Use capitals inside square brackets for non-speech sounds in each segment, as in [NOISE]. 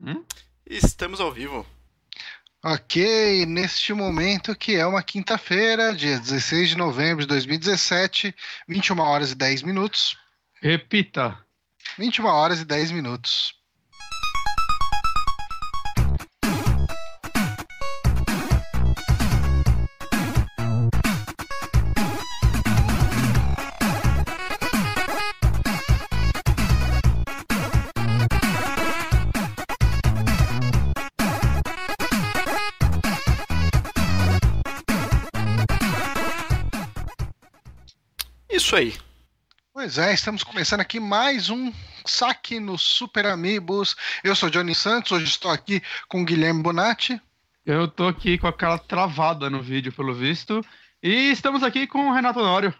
Hum? Estamos ao vivo. Ok, neste momento que é uma quinta-feira, dia 16 de novembro de 2017, 21 horas e 10 minutos. Repita. 21 horas e 10 minutos. Isso aí. Pois é, estamos começando aqui mais um saque no Super Amigos. Eu sou Johnny Santos, hoje estou aqui com Guilherme Bonatti. Eu tô aqui com aquela travada no vídeo, pelo visto. E estamos aqui com o Renato Honório.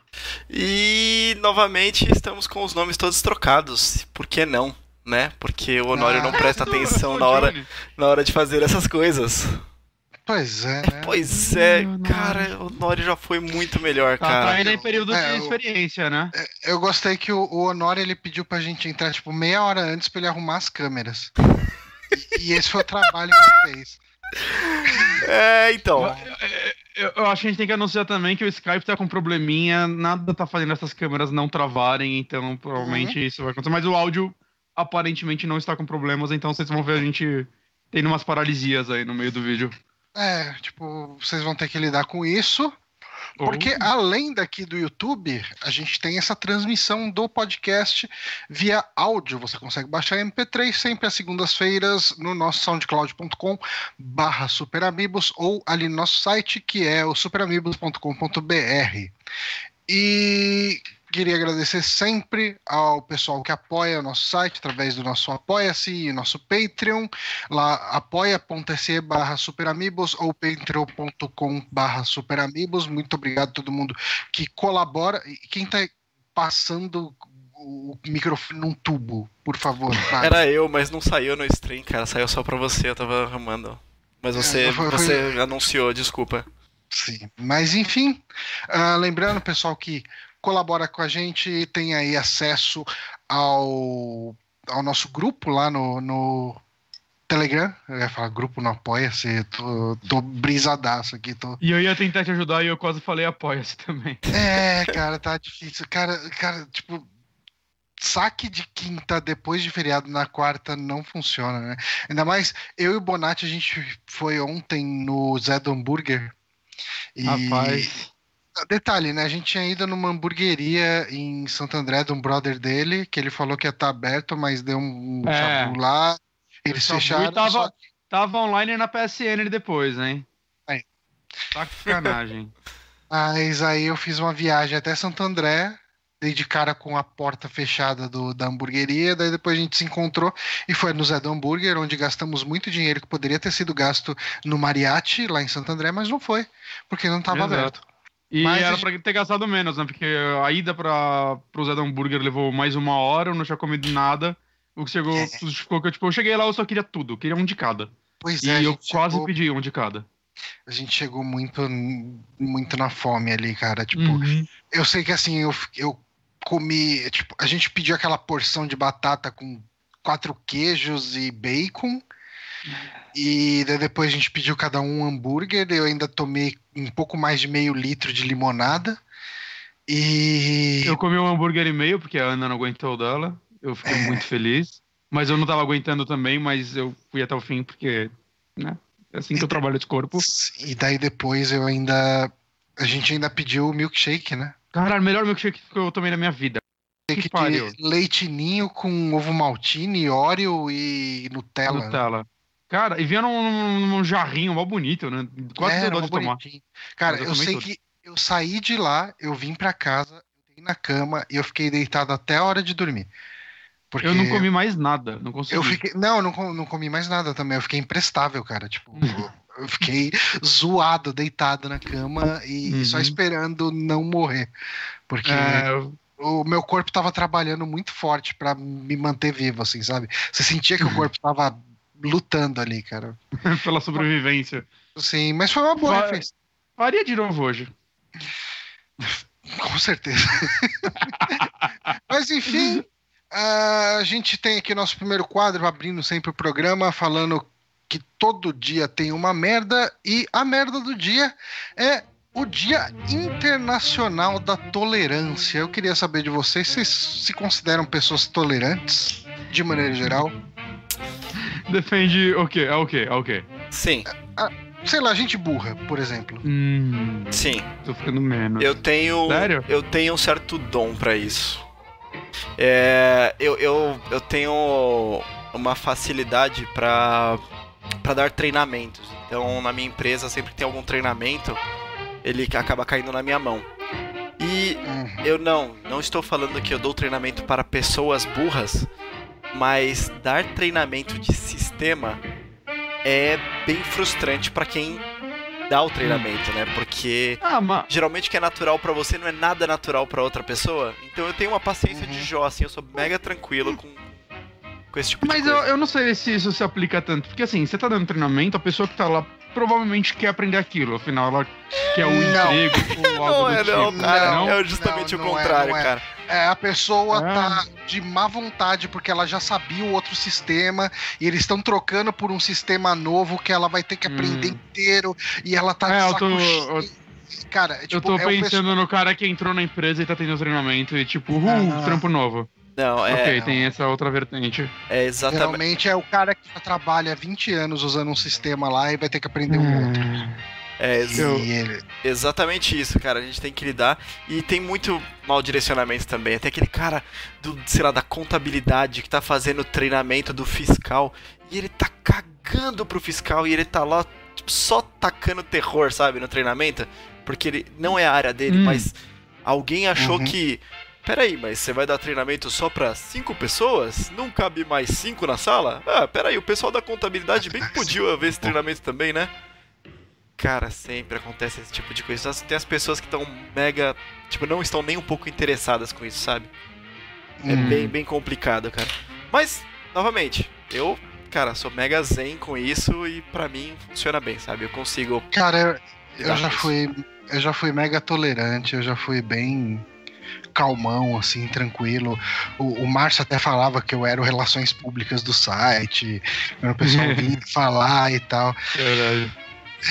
E novamente estamos com os nomes todos trocados. Por que não? Né? Porque o Honório não Ah, presta [LAUGHS] Do- atenção na hora, na hora de fazer essas coisas. Pois é, né? [LAUGHS] Pois é, cara, o Honório já foi muito melhor, Tá, cara. tá ainda em período É, de experiência, né? Eu gostei que o, o Honório ele pediu pra gente entrar tipo meia hora antes pra ele arrumar as câmeras. E, e esse foi o trabalho que ele fez. É, então. Eu, eu acho que a gente tem que anunciar também que o Skype tá com probleminha, nada tá fazendo essas câmeras não travarem, então provavelmente isso vai acontecer. Mas o áudio aparentemente não está com problemas, então vocês vão ver a gente tendo umas paralisias aí no meio do vídeo. É, tipo, vocês vão ter que lidar com isso. Porque Ou- além daqui do YouTube, a gente tem essa transmissão do podcast via áudio. Você consegue baixar MP3 sempre às segundas-feiras no nosso soundcloud.com barra superamigos ou ali no nosso site que é o superamigos.com.br. E queria agradecer sempre ao pessoal que apoia o nosso site através do nosso Apoia-se e nosso Patreon lá apoia.se barra superamigos ou patreon.com barra superamigos. Muito obrigado a todo mundo que colabora. E quem tá passando o microfone num tubo, por favor. para. Era eu, mas não saiu no stream, cara. Saiu só pra você, eu tava arrumando. Mas você, É, foi- foi- você anunciou, desculpa. Sim, mas enfim, ah, lembrando, pessoal, que colabora com a gente tem aí acesso ao, ao nosso grupo lá no, no Telegram. Eu ia falar grupo não apoia-se, tô, tô brisadaço aqui, tô E eu ia tentar te ajudar e eu quase falei apoia-se também. É, cara, tá difícil. Cara, cara, tipo, saque de quinta depois de feriado na quarta não funciona, né? Ainda mais eu e o Bonatti, a gente foi ontem no Zé do Hambúrguer. E Rapaz. Detalhe, né? A gente tinha ido numa hamburgueria em Santo André de um brother dele, que ele falou que ia estar aberto, mas deu um É. chabu lá. Eles fecharam. tava- que- Tava online na PSN depois, hein? Aí. Sacanagem. [LAUGHS] Mas aí eu fiz uma viagem até Santo André, dei de cara com a porta fechada do, da hamburgueria, daí depois a gente se encontrou e foi no Zé do Hambúrguer, onde gastamos muito dinheiro que poderia ter sido gasto no Mariachi, lá em Santo André, mas não foi, porque não estava aberto. E Mas era a pra ter gastado menos, né? Porque a ida pra, pro Zé do Hambúrguer levou mais uma hora, eu não tinha comido nada. O que chegou, É. justificou que eu, tipo, eu cheguei lá, eu só queria tudo, eu queria um de cada. Pois E é, eu gente, quase chegou, pedi um de cada. a gente chegou muito, muito na fome ali, cara. Tipo, Uhum. eu sei que assim, eu, eu comi. Tipo, a gente pediu aquela porção de batata com quatro queijos e bacon. E daí depois a gente pediu cada um um hambúrguer. Eu ainda tomei um pouco mais de meio litro de limonada. E. Eu comi um hambúrguer e meio, porque a Ana não aguentou dela. Eu fiquei É. [LAUGHS] muito feliz. Mas eu não tava aguentando também, mas eu fui até o fim, porque, né? É assim que eu trabalho de corpo. E daí depois eu ainda. A gente ainda pediu o milkshake, né? Caralho, melhor milkshake que eu tomei na minha vida. Que Que leite ninho com ovo maltine, Oreo e Nutella. Nutella. Cara, e vinha num, num- jarrinho mó bonito, né? Quase É, deu de tomar. Cara, eu eu, sei que eu saí de lá, eu vim pra casa, eu na cama e eu fiquei deitado até a hora de dormir. Porque Eu não comi mais nada, não consegui. eu fiquei, não, eu não, não comi mais nada também, eu fiquei imprestável, cara, tipo, eu fiquei zoado, deitado na cama e, e só Uhum. esperando não morrer. Porque É, eu- o meu corpo tava trabalhando muito forte pra me manter vivo, assim, sabe? Você sentia que o corpo tava lutando ali, cara. [LAUGHS] pela sobrevivência. Sim, mas foi uma boa refeição. Faria de novo hoje. Com certeza. [LAUGHS] Mas enfim, a gente tem aqui nosso primeiro quadro, abrindo sempre o programa, falando que todo dia tem uma merda e a merda do dia é o Dia Internacional da Tolerância. Eu queria saber de vocês, vocês se consideram pessoas tolerantes, de maneira geral? Defende o quê? É o quê? É o quê? Sim. Sei lá, gente burra, por exemplo. Hum, Sim. tô ficando menos. Eu tenho. Sério? Eu tenho um certo dom pra isso. É, eu, eu, eu tenho uma facilidade pra pra dar treinamentos. Então, na minha empresa, sempre que tem algum treinamento, ele acaba caindo na minha mão. E Hum. eu não, não estou falando que eu dou treinamento para pessoas burras, mas dar treinamento de sistema é bem frustrante para quem dá o treinamento, né? Porque Ah, mas. geralmente o que é natural pra você não é nada natural pra outra pessoa. Então eu tenho uma paciência de Uhum. Jó, assim, eu sou mega tranquilo com, com esse tipo Mas de eu, eu não sei se isso se aplica tanto. Porque assim, você tá dando treinamento, a pessoa que tá lá provavelmente quer aprender aquilo. Afinal, ela quer o Não. emprego ou [LAUGHS] algo Não do é, não, tipo. cara. Não? É justamente Não, o não é, contrário, não é. cara. É, a pessoa Ah. tá de má vontade porque ela já sabia o outro sistema e eles estão trocando por um sistema novo que ela vai ter que aprender Hum. inteiro e ela tá É, de eu saco tô- cheio. Cara, é, Eu tipo, tô é pensando no cara que entrou na empresa e tá tendo treinamento e tipo, uh, Ah. trampo novo. Não, é, ok, tem essa outra vertente. é exatamente. Geralmente é o cara que já trabalha há 20 anos usando um sistema lá e vai ter que aprender um outro. É ex- exatamente isso, cara. A gente tem que lidar. E tem muito mau direcionamento também. Tem aquele cara do, sei lá, da contabilidade que tá fazendo o treinamento do fiscal e ele tá cagando pro fiscal e ele tá lá tipo, só tacando terror, sabe, no treinamento. Porque ele não é a área dele, Hum. mas alguém achou Uhum. que. Peraí, mas você vai dar treinamento só pra cinco pessoas? Não cabe mais cinco na sala? Ah, peraí, o pessoal da contabilidade bem que [LAUGHS] podia ver esse treinamento também, né? Cara, sempre acontece esse tipo de coisa. Tem as pessoas que estão mega. Tipo, não estão nem um pouco interessadas com isso, sabe? É Hum. bem, bem complicado, cara. Mas, novamente, eu, cara, sou mega zen com isso e pra mim funciona bem, sabe? Eu consigo. Cara, eu, eu já isso. fui. Eu já fui mega tolerante, eu já fui bem calmão, assim, tranquilo. O, o Márcio até falava que eu era o Relações Públicas do site, quando o pessoal [LAUGHS] vinha falar e tal. Verdade.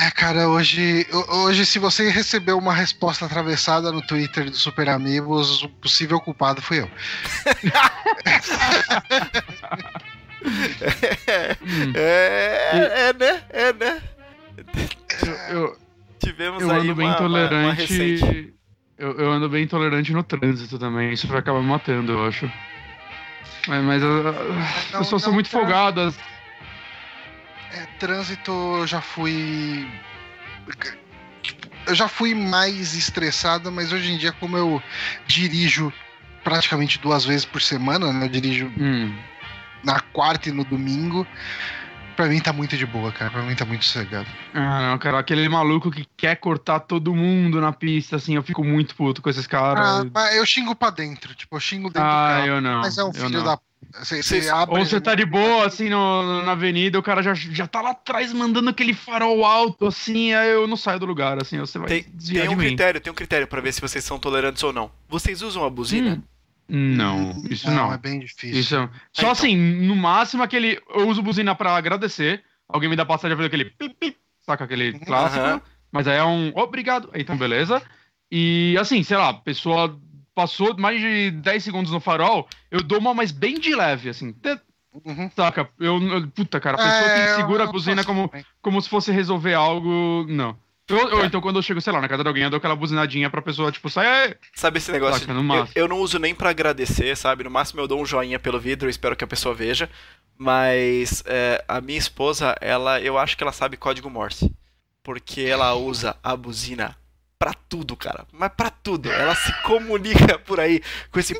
É, cara, hoje, ho- hoje, se você recebeu uma resposta atravessada no Twitter do Super Amigos, o possível culpado fui eu. [LAUGHS] Hum, É, é, né? É, né? eu, eu, Tivemos eu aí ando bem uma, recente. Eu, eu ando bem tolerante no trânsito também. Isso vai acabar me matando, eu acho. Mas, mas eu- as Não, pessoas são não, muito tá. folgadas. É, trânsito eu já fui. tipo, Eu já fui mais estressado, mas hoje em dia, como eu dirijo praticamente duas vezes por semana, né? Eu dirijo Hum. na quarta e no domingo. Pra mim tá muito de boa, cara. Pra mim tá muito sossegado. Ah, não, cara, aquele maluco que quer cortar todo mundo na pista, assim, eu fico muito puto com esses Ah, caras. mas eu xingo pra dentro, tipo, eu xingo dentro do Ah, carro. eu não. Mas é um filho da. Você, Vocês- você abre. Ou você tá de boa, assim, no, na avenida, o cara já, já tá lá atrás mandando aquele farol alto, assim, aí eu não saio do lugar, assim, você vai Tem, desviar tem de um mim. critério, tem um critério pra ver se vocês são tolerantes ou não. Vocês usam a buzina? Hum, Não, isso não. é bem difícil. Isso é- Só então. assim, no máximo aquele. Eu uso buzina pra agradecer. Alguém me dá passagem fazer aquele pip, pip, saca aquele clássico. Aham. Mas aí é um obrigado. Então, beleza. E assim, sei lá, a pessoa passou mais de 10 segundos no farol, eu dou uma, mas bem de leve, assim. Uhum. Saca? Eu, eu- puta, cara, a pessoa É, que eu- segura eu a buzina como, como se fosse resolver algo. Não. Eu- Ou É. então quando eu chego, sei lá, na casa de alguém, eu dou aquela buzinadinha pra pessoa, tipo, sair. Sabe esse negócio? Saca, no eu, máximo. eu não uso nem pra agradecer, sabe? No máximo eu dou um joinha pelo vidro, eu espero que a pessoa veja. Mas é, a minha esposa, ela, eu acho que ela sabe código Morse. Porque ela usa a buzina para tudo, cara. Mas para tudo. Ela se comunica por aí com esse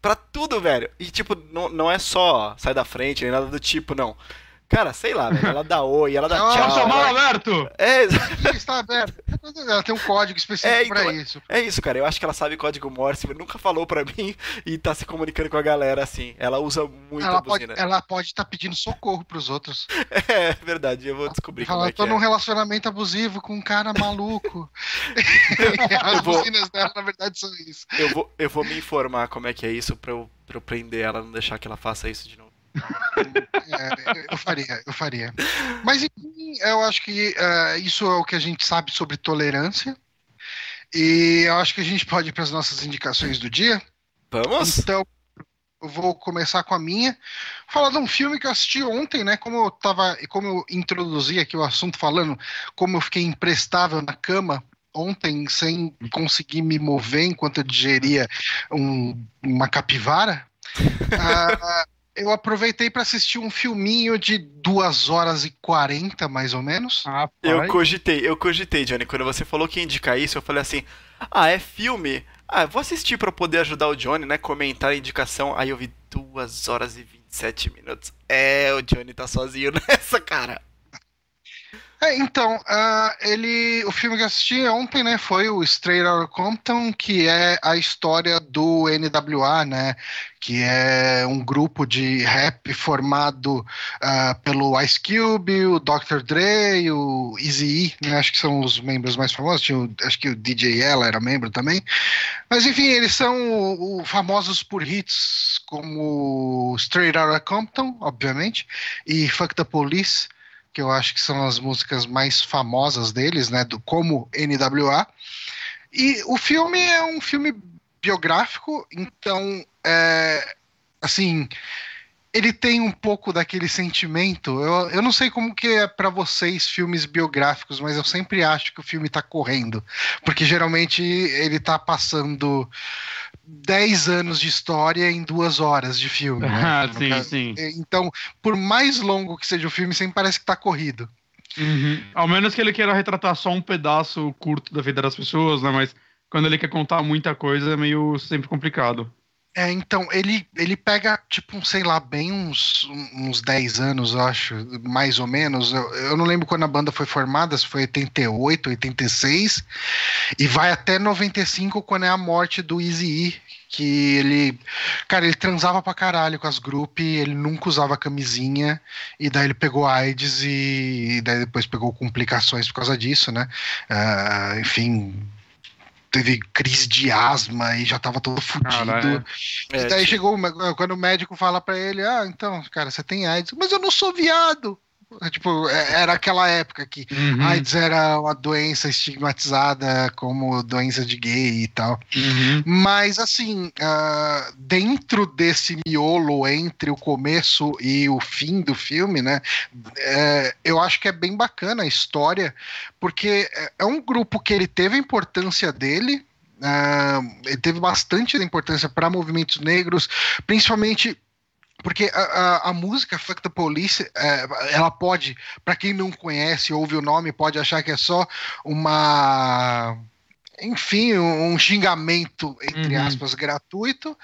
para tudo, velho. E tipo, não, é só sai da frente nem nada do tipo, não. Cara, sei lá, velho. Ela dá oi, ela dá [LAUGHS] Ah, tchau. Porta mal ela- aberto! É, está aberto. Ela tem um código específico É, então, pra isso. é isso, cara. Eu acho que ela sabe código Morse, mas nunca falou pra [LAUGHS] mim e tá se comunicando com a galera assim. Ela usa muito a Ela pode buzina. ela pode estar pedindo socorro pros outros. [LAUGHS] É verdade, eu vou descobrir como Fala, é que tô é. num relacionamento abusivo com um cara maluco. As Eu vou- buzinas dela, na verdade, são isso. Eu vou, eu vou me informar como é que é isso pra eu, pra eu prender ela, não deixar que ela faça isso de novo. É, eu faria, eu faria. Mas enfim, eu acho que eh, isso é o que a gente sabe sobre tolerância. E eu acho que a gente pode ir para as nossas indicações do dia. Vamos? Então, eu vou começar com a minha. Falar de um filme que eu assisti ontem, né? Como eu tava, como eu introduzi aqui o assunto falando, como eu fiquei imprestável na cama ontem sem conseguir me mover enquanto eu digeria um- uma capivara. [LAUGHS] ah, eu aproveitei para assistir um filminho de 2 horas e 40, mais ou menos. Ah, Eu cogitei, eu cogitei, Johnny. Quando você falou que ia indicar isso, eu falei assim: ah, é filme? Ah, vou assistir pra poder ajudar o Johnny, né? Comentar a indicação. Aí eu vi 2 horas e 27 minutos. É, o Johnny tá sozinho [LAUGHS] nessa, cara. É, então, ah, ele, o filme que eu assisti ontem, né, foi o Straight Outta Compton, que é a história do NWA, né, que é um grupo de rap formado ah, pelo Ice Cube, o Dr. Dre, o Eazy-E, né, acho que são os membros mais famosos, tinha o- acho que o DJ Ella era membro também, mas enfim, eles são o- o- famosos por hits como Straight Outta Compton, obviamente, e Fuck the Police, que eu acho que são as músicas mais famosas deles, né, do como NWA. E o filme é um filme biográfico, então é, assim, ele tem um pouco daquele sentimento. Eu, eu não sei como que é pra vocês filmes biográficos, mas eu sempre acho que o filme tá correndo, porque geralmente ele tá passando 10 anos de história em duas horas de filme. né? [LAUGHS] Ah, sim, caso- sim. Então, por mais longo que seja o filme, sempre parece que tá corrido. Uhum. Ao menos que ele queira retratar só um pedaço curto da vida das pessoas, né? Mas quando ele quer contar muita coisa, é meio sempre complicado. É, então, ele, ele pega, tipo, sei lá, bem uns, uns 10 anos, acho, mais ou menos. Eu, eu não lembro quando a banda foi formada, se foi 88, 86, e vai até 95, quando é a morte do Easy que ele, cara, ele transava pra caralho com as grupos, ele nunca usava camisinha, e daí ele pegou AIDS e, e daí depois pegou complicações por causa disso, né? Ah, enfim, teve crise de asma e já tava todo fudido. E É, daí tipo, chegou quando o médico fala pra ele, ah, então, cara, você tem AIDS, mas eu não sou viado. É, Tipo, é- era aquela época que Uhum. AIDS era uma doença estigmatizada como doença de gay e tal. Uhum. Mas assim, ah, dentro desse miolo entre o começo e o fim do filme, né? é, eu acho que é bem bacana a história, porque é- um grupo que ele teve a importância dele. ah, ele teve bastante importância para movimentos negros, principalmente porque a, a- a música Fuck the Police, é, ela pode, para quem não conhece, ouve o nome, pode achar que é só uma. Enfim, um, xingamento, entre Uhum. aspas, gratuito,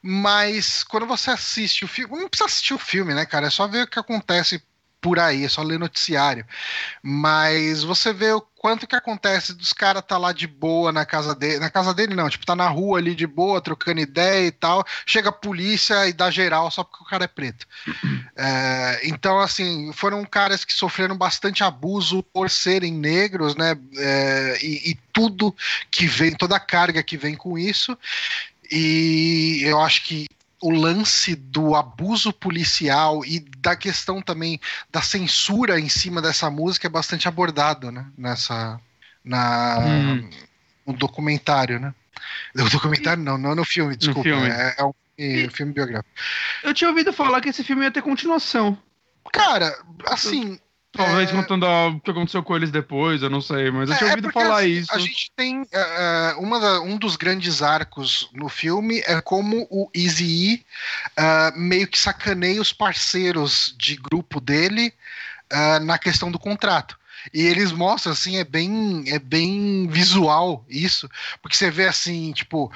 mas quando você assiste o filme, não precisa assistir o filme, né, cara? É só ver o que acontece por aí, é só ler noticiário. Mas você vê o quanto que acontece dos caras tá lá de boa na casa dele, na casa dele não, tipo, tá na rua ali de boa, trocando ideia e tal, chega a polícia e dá geral só porque o cara é preto. É, então, assim, foram caras que sofreram bastante abuso por serem negros, né, é, e, e tudo que vem, toda a carga que vem com isso, e eu acho que o lance do abuso policial e da questão também da censura em cima dessa música é bastante abordado, né? Nessa. Na, Hum. No documentário, né? No documentário não, não no filme, desculpa. filme. É, é um filme, filme biográfico. Eu tinha ouvido falar que esse filme ia ter continuação. Cara, assim. Talvez é, contando o que aconteceu com eles depois, eu não sei, mas eu É, tinha é ouvido porque, falar assim, isso. A gente tem é, é, uma da- um dos grandes arcos no filme é como o Easy meio que sacaneia os parceiros de grupo dele ah, na questão do contrato. E eles mostram assim, é bem, é bem visual isso, porque você vê assim, tipo,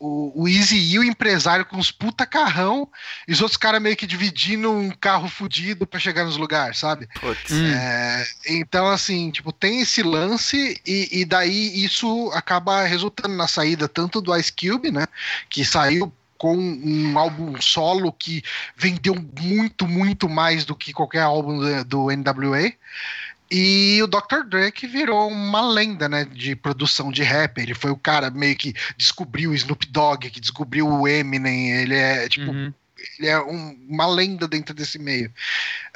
o, o Easy e o empresário com os puta carrão e os outros caras meio que dividindo um carro fudido para chegar nos lugares, sabe? Putz. É, então, assim, tipo, tem esse lance e, e daí isso acaba resultando na saída tanto do Ice Cube, né? Que saiu com um álbum solo que vendeu muito, muito mais do que qualquer álbum do, do NWA. E o Dr. Dre que virou uma lenda, né, de produção de rap. Ele foi o cara meio que descobriu o Snoop Dogg, que descobriu o Eminem. Ele é, tipo, Uhum. ele é um- uma lenda dentro desse meio.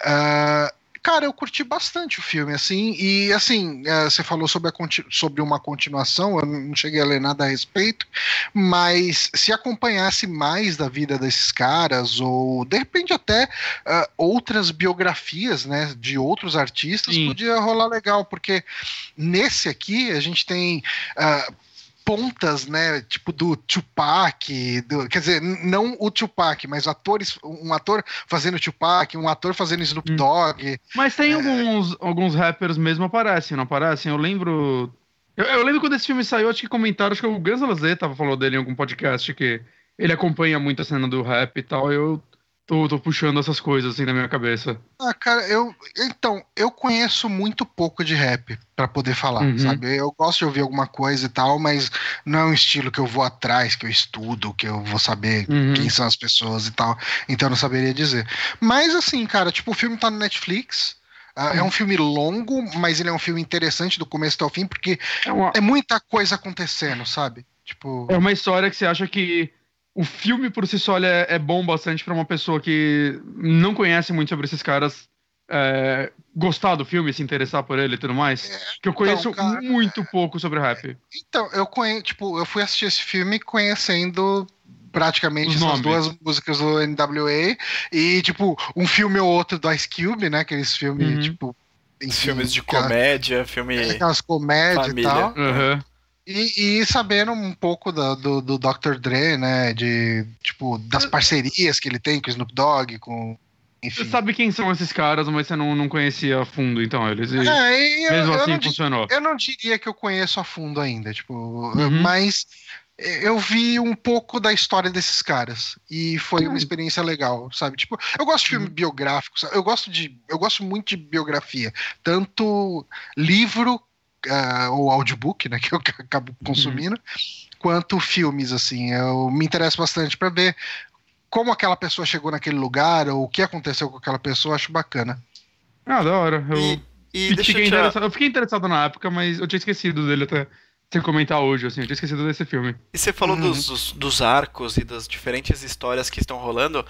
Ah, cara, eu curti bastante o filme, assim, e assim, eh, você falou sobre, a sobre uma continuação, eu não cheguei a ler nada a respeito, mas se acompanhasse mais da vida desses caras, ou de repente até ah, outras biografias, né, de outros artistas, Sim. podia rolar legal, porque nesse aqui a gente tem. ah, pontas, né, tipo do Tupac, do, quer dizer, não o Tupac, mas atores, um ator fazendo Tupac, um ator fazendo Snoop Hum. Dogg, Mas tem alguns, alguns rappers mesmo aparecem, não aparecem? Eu lembro. Eu, eu lembro quando esse filme saiu, acho que comentaram, acho que o Roses tava falando dele em algum podcast que ele acompanha muito a cena do rap e tal. Eu tô, tô puxando essas coisas assim na minha cabeça. Ah, cara, eu. Então, eu conheço muito pouco de rap pra poder falar, Uhum. sabe? Eu gosto de ouvir alguma coisa e tal, mas não é um estilo que eu vou atrás, que eu estudo, que eu vou saber Uhum. quem são as pessoas e tal. Então eu não saberia dizer. Mas assim, cara, tipo, o filme tá no Netflix. ah, É um filme longo, mas ele é um filme interessante do começo até o fim, porque É uma, é muita coisa acontecendo, sabe? Tipo. é uma história que você acha que o filme por si só é, é bom bastante pra uma pessoa que não conhece muito sobre esses caras é, gostar do filme, se interessar por ele e tudo mais. Que eu conheço cara, muito pouco sobre rap. Então, eu conheço, tipo, eu fui assistir esse filme conhecendo praticamente nomes. duas músicas do NWA e, tipo, um filme ou outro do Ice Cube, né? Aqueles filmes, Uhum. tipo. enfim, Filmes de aquela- comédia, filme. Aquelas comédias e Família. tal. Aham. E, e sabendo um pouco da- do, do Dr. Dre, né? De, tipo, das parcerias que ele tem com o Snoop Dogg, com. Você Enfim. sabe quem são esses caras, mas você não, não conhecia a fundo, então, eles. É, eu, mesmo eu assim não, funcionou. eu não diria que eu conheço a fundo ainda, tipo, Uhum. mas eu vi um pouco da história desses caras e foi uma experiência legal, sabe? Tipo, eu gosto de filme Uhum. biográfico, sabe? eu gosto de, eu gosto muito de biografia, tanto livro ah, ou audiobook, né, [LAUGHS] que eu acabo consumindo, quanto filmes, assim. Eu me interesso bastante para ver como aquela pessoa chegou naquele lugar ou o que aconteceu com aquela pessoa, acho bacana. Ah, da hora. Eu, E, e deixa fiquei eu te... eu fiquei interessado na época, mas eu tinha esquecido dele até sem comentar hoje, assim. Eu tinha esquecido desse filme. E você falou Uhum. dos, dos, dos arcos e das diferentes histórias que estão rolando,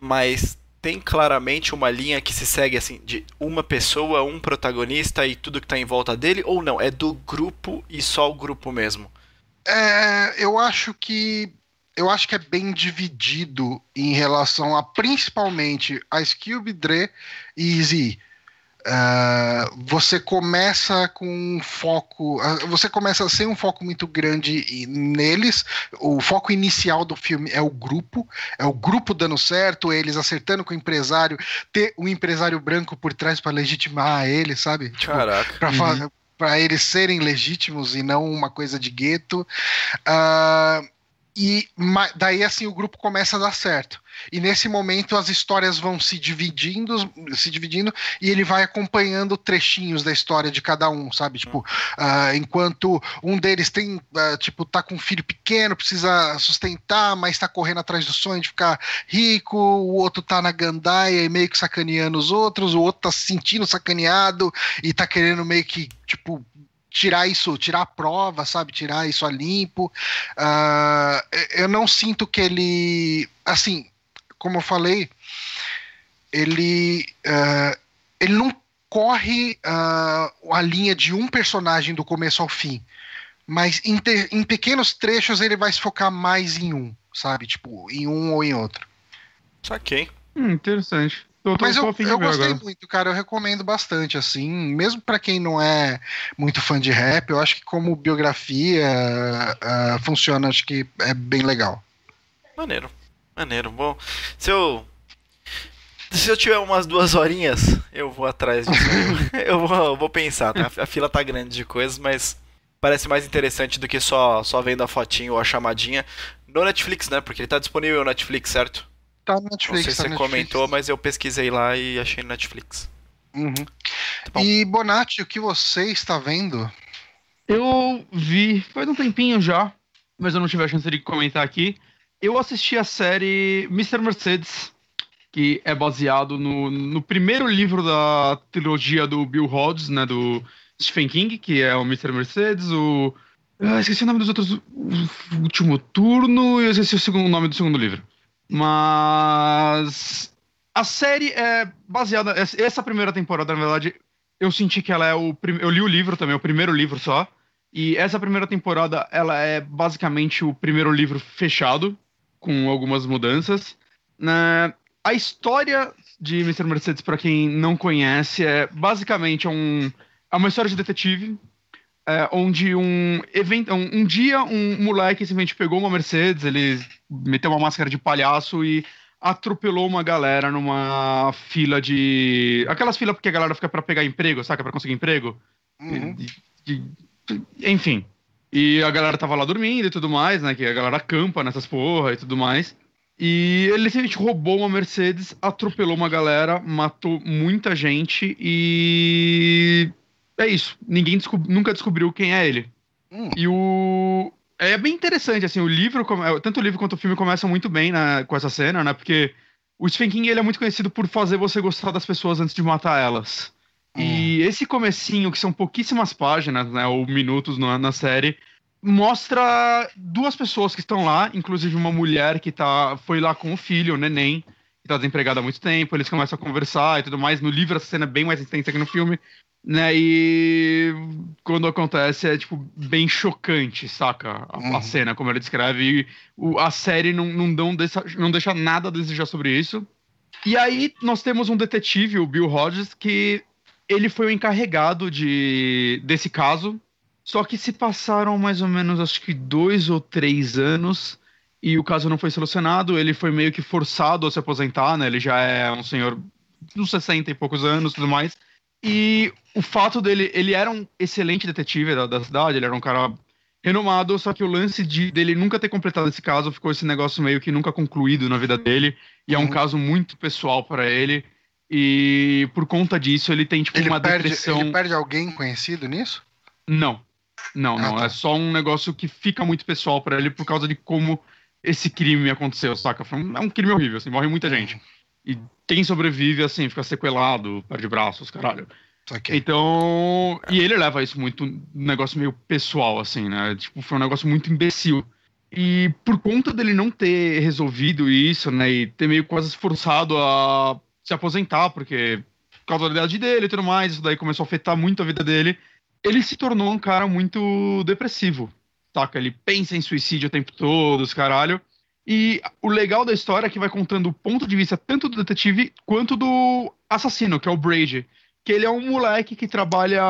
mas tem claramente uma linha que se segue assim, de uma pessoa, um protagonista e tudo que tá em volta dele, ou não? É do grupo e só o grupo mesmo? É, eu acho que eu acho que é bem dividido em relação a principalmente Ice Cube, Dre e Easy. É, você começa com um foco, ah, você começa sem um foco muito grande neles. O foco inicial do filme é o grupo, é o grupo dando certo, eles acertando com o empresário, ter um empresário branco por trás para legitimar ele, sabe? Tipo, Caraca. para Uhum. para eles serem legítimos e não uma coisa de gueto. Ah, e daí assim o grupo começa a dar certo. E nesse momento as histórias vão se dividindo, se dividindo e ele vai acompanhando trechinhos da história de cada um, sabe? Tipo, ah, enquanto um deles tem, ah, tipo, tá com um filho pequeno, precisa sustentar, mas tá correndo atrás do sonho de ficar rico, o outro tá na gandaia e meio que sacaneando os outros, o outro tá se sentindo sacaneado e tá querendo meio que, tipo, tirar isso, tirar a prova, sabe? Tirar isso a limpo. Ah, eu não sinto que ele. Assim, como eu falei, ele. ah, ele não corre ah, a linha de um personagem do começo ao fim. Mas em, te- em pequenos trechos ele vai se focar mais em um, sabe? Tipo, em um ou em outro. Saquei. Hum, interessante. Tô, tô, Mas tô eu, eu gostei agora. muito, cara. Eu recomendo bastante, assim. Mesmo pra quem não é muito fã de rap, eu acho que como biografia ah, funciona, acho que é bem legal. Maneiro. Maneiro. Bom, se eu. Se eu tiver umas duas horinhas, eu vou atrás disso. [LAUGHS] eu vou, eu vou pensar, tá? A fila tá grande de coisas, mas parece mais interessante do que só, só vendo a fotinho ou a chamadinha no Netflix, né? Porque ele tá disponível no Netflix, certo? Tá no Netflix. Não sei se tá você comentou, mas eu pesquisei lá e achei no Netflix. Uhum. bom. E Bonatti, o que você está vendo? Eu vi, faz um tempinho já, mas eu não tive a chance de comentar aqui. Eu assisti a série Mr. Mercedes, que é baseado no, no primeiro livro da trilogia do Bill Hodges, né, do Stephen King, que é o Mr. Mercedes, o... Ah, esqueci o nome dos outros, o Último Turno, e eu esqueci o segundo nome do segundo livro. Mas... A série é baseada... Essa primeira temporada, na verdade, eu senti que ela é o... prim- Eu li o livro também, o primeiro livro só. E essa primeira temporada, ela é basicamente o primeiro livro fechado, com algumas mudanças. Né? A história de Mr. Mercedes, pra quem não conhece, é basicamente um, é uma história de detetive, é, onde um, evento, um, um dia um moleque simplesmente pegou uma Mercedes, ele meteu uma máscara de palhaço e atropelou uma galera numa fila de. Aquelas filas porque a galera fica pra pegar emprego, saca? Pra conseguir emprego. Uhum. Enfim. E a galera tava lá dormindo e tudo mais, né? Que a galera campa nessas porra e tudo mais. E ele simplesmente roubou uma Mercedes, atropelou uma galera, matou muita gente e. É isso. Ninguém descob- nunca descobriu quem é ele. Hum. E o. É bem interessante, assim, o livro, come- tanto o livro quanto o filme começam muito bem né, com essa cena, né? Porque o Stephen King ele é muito conhecido por fazer você gostar das pessoas antes de matar elas. E esse comecinho, que são pouquíssimas páginas, né, ou minutos na, na série, mostra duas pessoas que estão lá, inclusive uma mulher que tá, foi lá com o filho, o neném, que tá desempregada há muito tempo, eles começam a conversar e tudo mais. No livro essa cena é bem mais intensa que no filme, né, e quando acontece é, tipo, bem chocante, saca? A, a Uhum. cena, como ele descreve, e o- a série não, não, dão deixa, não deixa nada a desejar sobre isso. E aí nós temos um detetive, o Bill Hodges, que ele foi o encarregado de desse caso. Só que se passaram mais ou menos, acho que dois ou três anos e o caso não foi solucionado. Ele foi meio que forçado a se aposentar, né? Ele já é um senhor uns 60 e poucos anos, tudo mais. E o fato dele, ele era um excelente detetive da, da cidade, ele era um cara renomado, só que o lance de, dele nunca ter completado esse caso ficou esse negócio meio que nunca concluído na vida dele. E é um Uhum. caso muito pessoal para ele. E por conta disso ele tem tipo Ele uma perde, depressão. ele perde alguém conhecido nisso? Não. Não, Ah, não. tá. É só um negócio que fica muito pessoal pra ele por causa de como esse crime aconteceu, saca? Foi um- É um crime horrível, assim, morre muita gente. E quem sobrevive, assim, fica sequelado, perde braços, caralho. Ok. Então. E ele leva isso muito, um negócio meio pessoal, assim, né? Tipo, foi um negócio muito imbecil. E por conta dele não ter resolvido isso, né? E ter meio quase forçado a se aposentar, porque por causa da idade dele e tudo mais, isso daí começou a afetar muito a vida dele. Ele se tornou um cara muito depressivo, saca? Ele pensa em suicídio o tempo todo, os caralho. E o legal da história é que vai contando o ponto de vista tanto do detetive quanto do assassino, que é o Brady. Que ele é um moleque que trabalha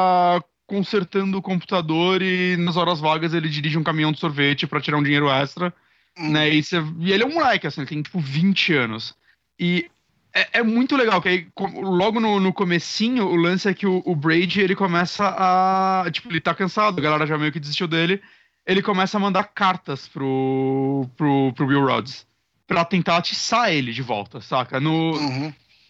consertando o computador e nas horas vagas ele dirige um caminhão de sorvete pra tirar um dinheiro extra, Hum. né? E, cê- e ele é um moleque, assim, ele tem tipo 20 anos. E é, é muito legal, que aí, logo no, no comecinho, o lance é que o, o Brady, ele começa a... Tipo, ele tá cansado, a galera já meio que desistiu dele. Ele começa a mandar cartas pro, pro, pro Bill Rhodes. Pra tentar atiçar ele de volta, saca? No,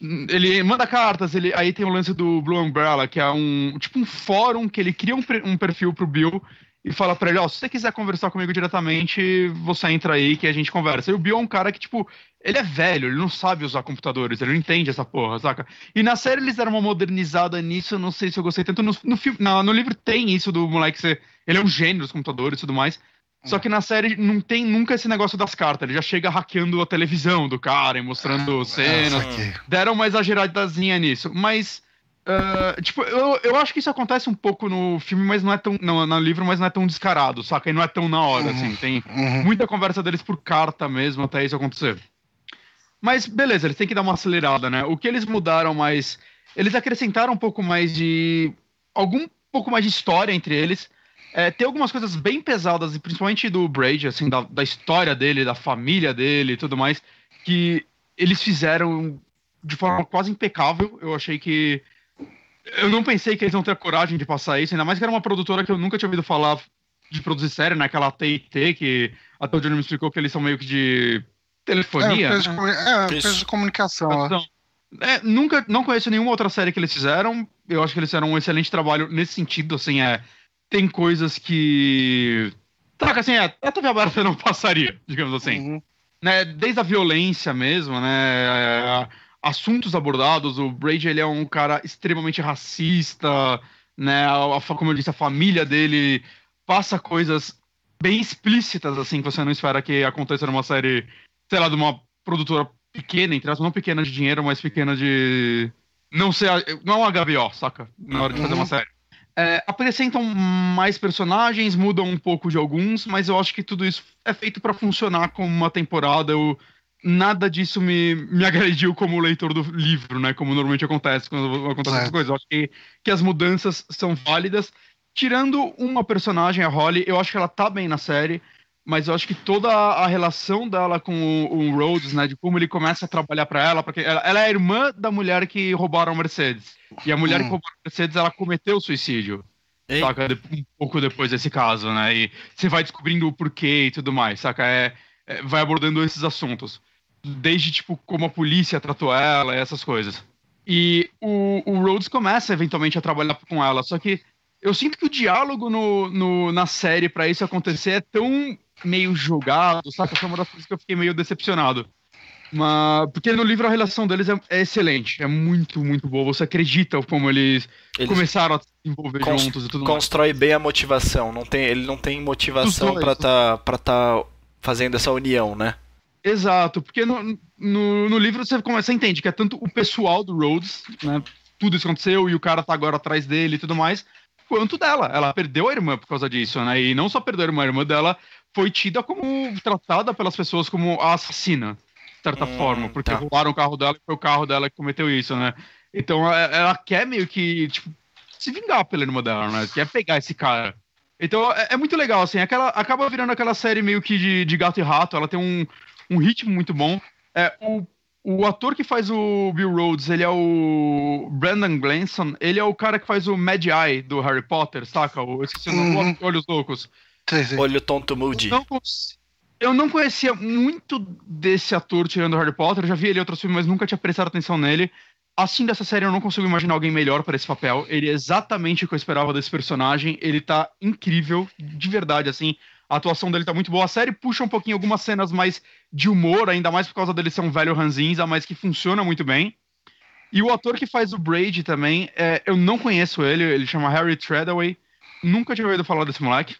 Uhum. ele manda cartas, ele, aí tem o lance do Blue Umbrella, que é um tipo um fórum que ele cria um, um perfil pro Bill e fala pra ele, ó, se você quiser conversar comigo diretamente, você entra aí que a gente conversa. E o Bill é um cara que, tipo, ele é velho, ele não sabe usar computadores, ele não entende essa porra, saca? E na série eles deram uma modernizada nisso, eu não sei se eu gostei tanto. No, no, filme, na- no livro tem isso do moleque ser. Ele é um gênio dos computadores e tudo mais. Só que na série não tem nunca esse negócio das cartas. Ele já chega hackeando a televisão do cara e mostrando cenas Essa aqui. deram uma exageradazinha nisso. Mas, ah, tipo, eu, eu acho que isso acontece um pouco no filme, mas não é tão. No, no livro, mas não é tão descarado, saca? E não é tão na hora, Uhum. assim. Tem Uhum. muita conversa deles por carta mesmo até isso acontecer. Mas beleza, eles têm que dar uma acelerada, né? O que eles mudaram mais. Eles acrescentaram um pouco mais de. algum pouco mais de história entre eles. É, tem algumas coisas bem pesadas, principalmente do Brady, assim, da, da história dele, da família dele e tudo mais, que eles fizeram de forma quase impecável. Eu achei que eu não pensei que eles iam ter a coragem de passar isso, ainda mais que era uma produtora que eu nunca tinha ouvido falar de produzir série, né? Aquela TT, que até o Johnny me explicou que eles são meio que de telefonia. É, né? é, de comunicação. Então, é, nunca, não conheço nenhuma outra série que eles fizeram. Eu acho que eles fizeram um excelente trabalho nesse sentido, assim, é. Tem coisas que. Tá, assim, é, a TV aberta não passaria, digamos assim. Uhum. Né, desde a violência mesmo, né? É, assuntos abordados. O Brady ele é um cara extremamente racista, né? A, a, como eu disse, a família dele passa coisas bem explícitas, assim, que você não espera que aconteça numa série, sei lá, de uma produtora pequena, entre aspas, não pequena de dinheiro, mas pequena de. Não sei, não é uma HBO, saca? Na hora de fazer uma uhum. série. É, apresentam mais personagens, mudam um pouco de alguns, mas eu acho que tudo isso é feito para funcionar como uma temporada. Eu, nada disso me, me agrediu como leitor do livro, né? Como normalmente acontece quando acontecem essas coisas. Eu acho que, que as mudanças são válidas. Tirando uma personagem, a Holly, eu acho que ela tá bem na série, mas eu acho que toda a relação dela com o, o Rhodes, né? De como ele começa a trabalhar para ela, porque ela, ela, é a irmã da mulher que roubaram a Mercedes. E a mulher hum. que roubou a Mercedes, ela cometeu suicídio. Saca? Um pouco depois desse caso, né? E você vai descobrindo o porquê e tudo mais, saca? É, é, vai abordando esses assuntos desde tipo como a polícia tratou ela, essas coisas. E o, o Rhodes começa eventualmente a trabalhar com ela, só que eu sinto que o diálogo no, no na série para isso acontecer é tão meio jogado, saca? Foi uma das coisas que eu fiquei meio decepcionado. Mas, porque no livro a relação deles é, é, excelente, é muito, muito boa. Você acredita como eles, eles começaram a se envolver juntos e tudo Constrói mais. bem a motivação, não tem, ele não tem motivação para estar tá, tá fazendo essa união, né? Exato, porque no, no, no, livro você começa, você entende que é tanto o pessoal do Rhodes, né? Tudo isso aconteceu e o cara tá agora atrás dele e tudo mais, quanto dela. Ela perdeu a irmã por causa disso, né? E não só perdeu a irmã, a irmã dela foi tida como tratada pelas pessoas como a assassina, de certa hum, forma, porque tá. roubaram o carro dela e foi o carro dela que cometeu isso, né? Então é, ela quer meio que, tipo, se vingar pela irmã dela, né? Quer pegar esse cara. Então é, é muito legal, assim, aquela, acaba virando aquela série meio que de, de gato e rato, ela tem um, um ritmo muito bom. É, o, o ator que faz o Bill Rhodes, ele é o Brandon Glanson, ele é o cara que faz o Mad Eye do Harry Potter, saca? Eu esqueci o nome, uhum. Olhos Loucos. Olho Tonto Moody. Eu não, eu não conhecia muito desse ator tirando o Harry Potter, eu já vi ele em outros filmes, mas nunca tinha prestado atenção nele. Assim, dessa série, eu não consigo imaginar alguém melhor para esse papel. Ele é exatamente o que eu esperava desse personagem. Ele tá incrível, de verdade, assim. A atuação dele tá muito boa. A série puxa um pouquinho algumas cenas mais de humor, ainda mais por causa dele ser um velho ranzinza, mas que funciona muito bem. E o ator que faz o Braid também, é, eu não conheço ele, ele chama Harry Treadaway. Nunca tinha ouvido falar desse moleque.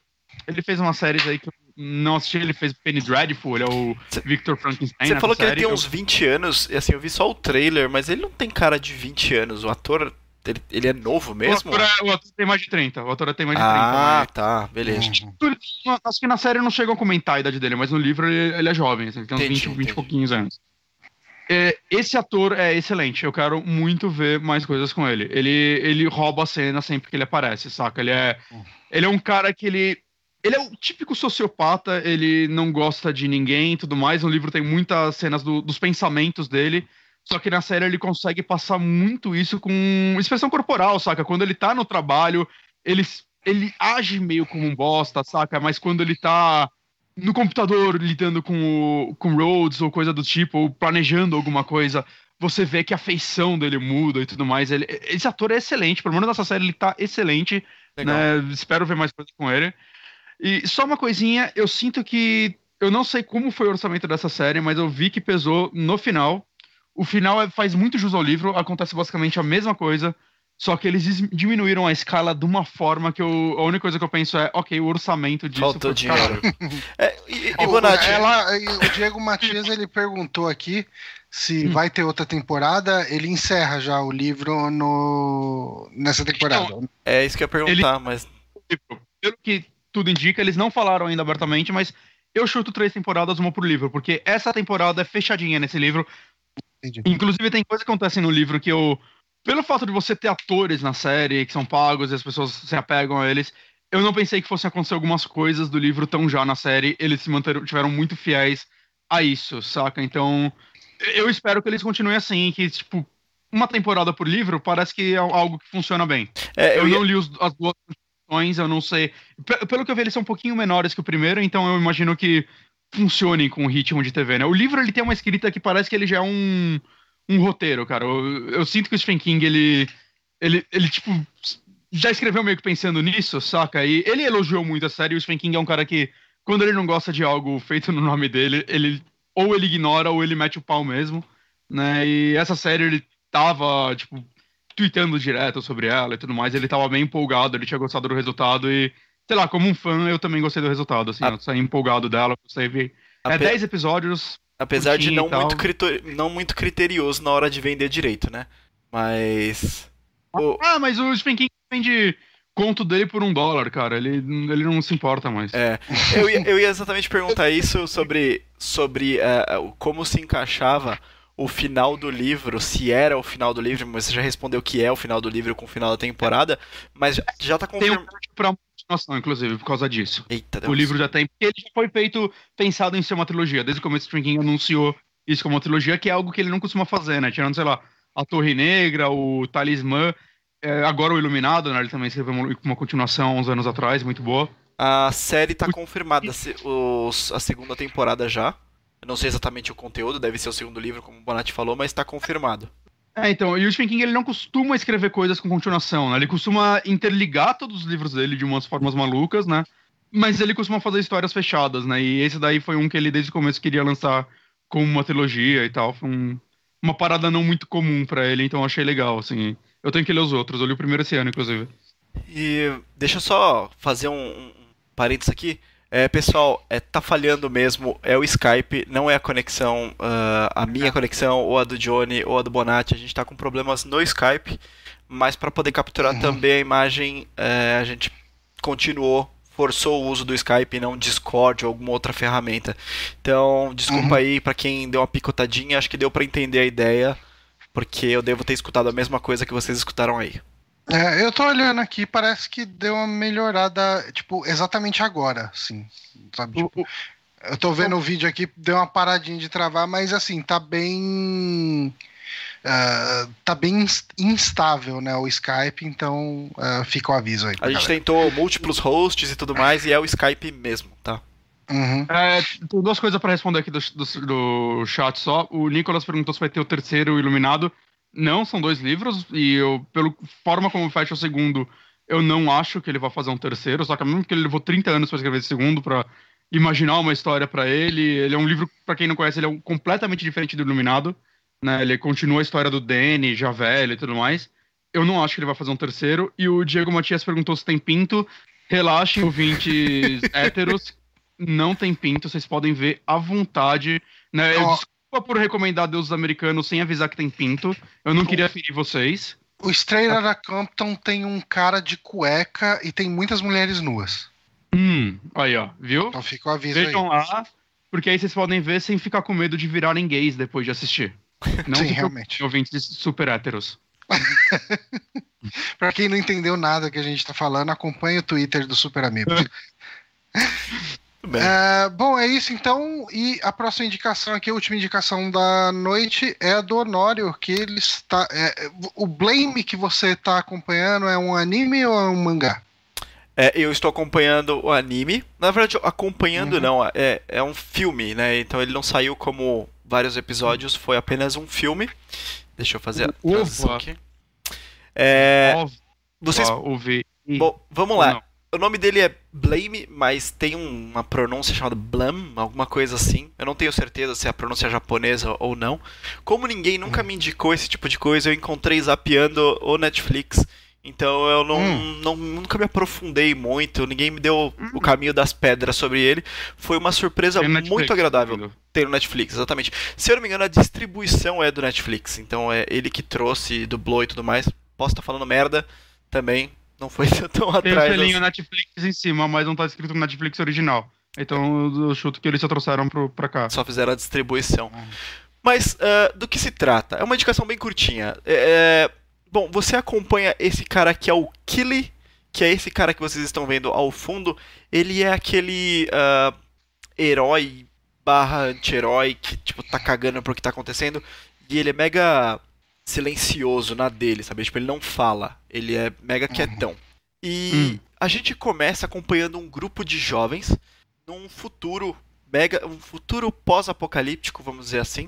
Ele fez umas séries aí que eu não assisti, ele fez Penny Dreadful, ele é o cê, Victor Frankenstein. Você falou que ele tem uns 20 anos, e assim, eu vi só o trailer, mas ele não tem cara de 20 anos. O ator ele, ele é novo mesmo? O ator, é, o ator, tem mais de 30. O ator tem mais de 30. Ah, tá, beleza. Acho que na série não chegam a comentar a idade dele, mas no livro ele, ele é jovem, assim, ele tem uns entendi, 20, 20 e pouquinhos anos. É, esse ator é excelente, eu quero muito ver mais coisas com ele. Ele, ele rouba a cena sempre que ele aparece, saca? Ele é, ele é um cara que ele. Ele é o típico sociopata, ele não gosta de ninguém e tudo mais. No livro tem muitas cenas do, dos pensamentos dele. Só que na série ele consegue passar muito isso com expressão corporal, saca? Quando ele tá no trabalho, ele, ele age meio como um bosta, saca? Mas quando ele tá no computador lidando com, o, com Rhodes ou coisa do tipo, ou planejando alguma coisa, você vê que a feição dele muda e tudo mais. Ele, esse ator é excelente, pelo menos nessa série ele tá excelente. Né? Espero ver mais coisas com ele. E só uma coisinha, eu sinto que. Eu não sei como foi o orçamento dessa série, mas eu vi que pesou no final o final é, faz muito jus ao livro, acontece basicamente a mesma coisa, só que eles diminuíram a escala de uma forma que eu, a única coisa que eu penso é, ok, o orçamento disso Faltou dinheiro. [LAUGHS] é, e, e, Bonatti... Ela, o Diego Matias ele perguntou aqui se hum. vai ter outra temporada. Ele encerra já o livro no, nessa temporada. Então, é isso que eu ia perguntar, ele, mas. Pelo que tudo indica, eles não falaram ainda abertamente, mas eu chuto três temporadas, uma por livro, porque essa temporada é fechadinha nesse livro. Entendi. Inclusive, tem coisa que acontece no livro que eu. Pelo fato de você ter atores na série que são pagos e as pessoas se apegam a eles, eu não pensei que fossem acontecer algumas coisas do livro tão já na série. Eles se manteram, tiveram muito fiéis a isso, saca? Então, eu espero que eles continuem assim, que, tipo, uma temporada por livro, parece que é algo que funciona bem. É, Eu eu ia- não li os- as duas eu não sei. Pe- Pelo que eu vi, eles são um pouquinho menores que o primeiro, então eu imagino que funcionem com o ritmo de TV, né? O livro, ele tem uma escrita que parece que ele já é um, um roteiro, cara. Eu, eu sinto que o Stephen King, ele, ele, ele, tipo, já escreveu meio que pensando nisso, saca? E ele elogiou muito a série, o Stephen King é um cara que, quando ele não gosta de algo feito no nome dele, ele ou ele ignora ou ele mete o pau mesmo, né? E essa série, ele tava, tipo, tweetando direto sobre ela e tudo mais, ele tava bem empolgado, ele tinha gostado do resultado e, sei lá, como um fã, eu também gostei do resultado, assim, A- eu saí empolgado dela, ver. É Ape- 10 episódios, Apesar de não muito, crito- não muito criterioso na hora de vender direito, né? Mas. o- Ah, mas o Stephen King vende conto dele por um dólar, cara. Ele, ele não se importa mais. É, eu ia, eu ia exatamente perguntar isso sobre, sobre o- como se encaixava o final do livro, se era o final do livro, mas você já respondeu que é o final do livro com o final da temporada, mas já, já tá Tem um confirmado. gancho pra continuação, inclusive, por causa disso. Eita, O Deus. livro já tem. Porque ele já foi feito pensado em ser uma trilogia. Desde o começo, o King anunciou isso como uma trilogia, que é algo que ele não costuma fazer, né? Tirando, sei lá, a Torre Negra, o Talismã, é, agora o Iluminado, né? Ele também escreveu uma, uma continuação uns anos atrás, muito boa. A série tá confirmada, se- os- a segunda temporada já. Eu não sei exatamente o conteúdo, deve ser o segundo livro, como o Bonatti falou, mas tá confirmado. É, então, e o Stephen King ele não costuma escrever coisas com continuação, né? Ele costuma interligar todos os livros dele de umas formas malucas, né? Mas ele costuma fazer histórias fechadas, né? E esse daí foi um que ele desde o começo queria lançar como uma trilogia e tal. Foi um- uma parada não muito comum pra ele, então eu achei legal, assim. Eu tenho que ler os outros, eu li o primeiro esse ano, inclusive. E deixa eu só fazer um, um um parênteses aqui. É, pessoal, é, tá falhando mesmo, é o Skype, não é a conexão, ah, a minha conexão, ou a do Johnny, ou a do Bonatti. A gente tá com problemas no Skype, mas para poder capturar também a imagem, é, a gente continuou, forçou o uso do Skype e não Discord ou alguma outra ferramenta. Então, desculpa Uhum. aí pra quem deu uma picotadinha, acho que deu pra entender a ideia, porque eu devo ter escutado a mesma coisa que vocês escutaram aí. É, eu tô olhando aqui, parece que deu uma melhorada, tipo, exatamente agora, assim, sabe? Tipo, eu tô vendo o vídeo aqui, deu uma paradinha de travar, mas assim, tá bem. ah, tá bem ins- instável, né? O Skype, então ah, fica o aviso aí. A gente galera. tentou múltiplos hosts e tudo mais, e é o Skype mesmo, tá? Uhum. É, tem duas coisas pra responder aqui do, do, do chat só. O Nicolas perguntou se vai ter o terceiro Iluminado. Não, são dois livros, e eu, pela forma como fecha o segundo, eu não acho que ele vai fazer um terceiro, só que mesmo que ele levou 30 anos pra escrever esse segundo, pra imaginar uma história pra ele. Ele é um livro, pra quem não conhece, ele é um, completamente diferente do Iluminado. Né? Ele continua a história do Danny, já velho e tudo mais. Eu não acho que ele vai fazer um terceiro. E o Diego Matias perguntou se tem pinto. Relaxem, ouvintes [LAUGHS] héteros. Não tem pinto, vocês podem ver à vontade. Né? Eu Ó. Desculpa por recomendar deuses americanos sem avisar que tem pinto. Eu não queria ferir vocês. O Estrela da Campton tem um cara de cueca e tem muitas mulheres nuas. Hum, aí ó, viu? Então fica o aviso aí. Vejam lá, porque aí vocês podem ver sem ficar com medo de virarem gays depois de assistir. Não Sim, realmente. ouvintes super héteros. [LAUGHS] Pra quem não entendeu nada que a gente tá falando, acompanhe o Twitter do Super Amigos. [LAUGHS] É, bom, é isso então. E a próxima indicação aqui, a última indicação da noite, é a do Honório, que ele está. é, o Blame que você está acompanhando é um anime ou é um mangá? É, eu estou acompanhando o anime. Na verdade, acompanhando Uhum. não, é, é um filme, né? Então ele não saiu como vários episódios, foi apenas um filme. Deixa eu fazer a transição aqui. É, vocês. Bom, vamos lá. O nome dele é Blame, mas tem um- uma pronúncia chamada Blam, alguma coisa assim. Eu não tenho certeza se é a pronúncia japonesa ou não. Como ninguém nunca me indicou esse tipo de coisa, eu encontrei zapeando o Netflix. Então eu não, Hum. não- nunca me aprofundei muito, ninguém me deu o caminho das pedras sobre ele. Foi uma surpresa muito agradável ter no Netflix, exatamente. Se eu não me engano, a distribuição é do Netflix, então é ele que trouxe, dublou e tudo mais. Posso estar falando merda também, não foi [LAUGHS] tão Tem o atrás. selinho assim. Netflix em cima, mas não tá escrito Netflix original. Então eu chuto que eles só trouxeram pro, pra cá. Só fizeram a distribuição. Uhum. Mas ah, do que se trata? É uma indicação bem curtinha. É, é, bom, você acompanha esse cara que é o Killy, que é esse cara que vocês estão vendo ao fundo. Ele é aquele ah, herói barra anti-herói que tipo tá cagando pro que tá acontecendo. E ele é mega silencioso na dele, sabe? Tipo, ele não fala, ele é mega Uhum. quietão. E Hum. a gente começa acompanhando um grupo de jovens num futuro mega, um futuro pós-apocalíptico, vamos dizer assim,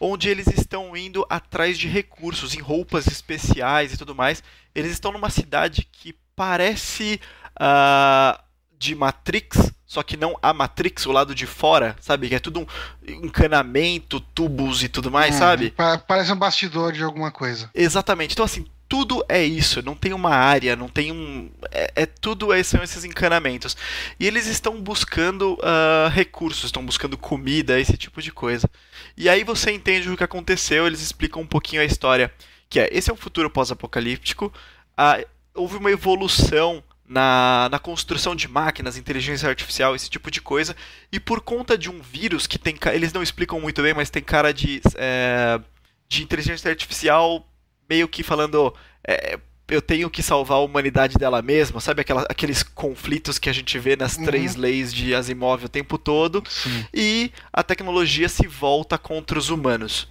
onde eles estão indo atrás de recursos em roupas especiais e tudo mais. Eles estão numa cidade que parece ah, de Matrix, só que não a Matrix, o lado de fora, sabe? Que é tudo um encanamento, tubos e tudo mais, Hum, sabe? pa- Parece um bastidor de alguma coisa. Exatamente. Então, assim, tudo é isso. Não tem uma área, não tem um. É, é tudo é- são esses encanamentos. E eles estão buscando ah, recursos, estão buscando comida, esse tipo de coisa. E aí você entende o que aconteceu, eles explicam um pouquinho a história. Que é, esse é um futuro pós-apocalíptico. ah, houve uma evolução na, na construção de máquinas, inteligência artificial, esse tipo de coisa. E por conta de um vírus que tem. Eles não explicam muito bem, mas tem cara de. é, de inteligência artificial meio que falando. é, eu tenho que salvar a humanidade dela mesma, sabe? Aquela- aqueles conflitos que a gente vê nas Uhum. três leis de Asimov o tempo todo. Sim. E a tecnologia se volta contra os humanos.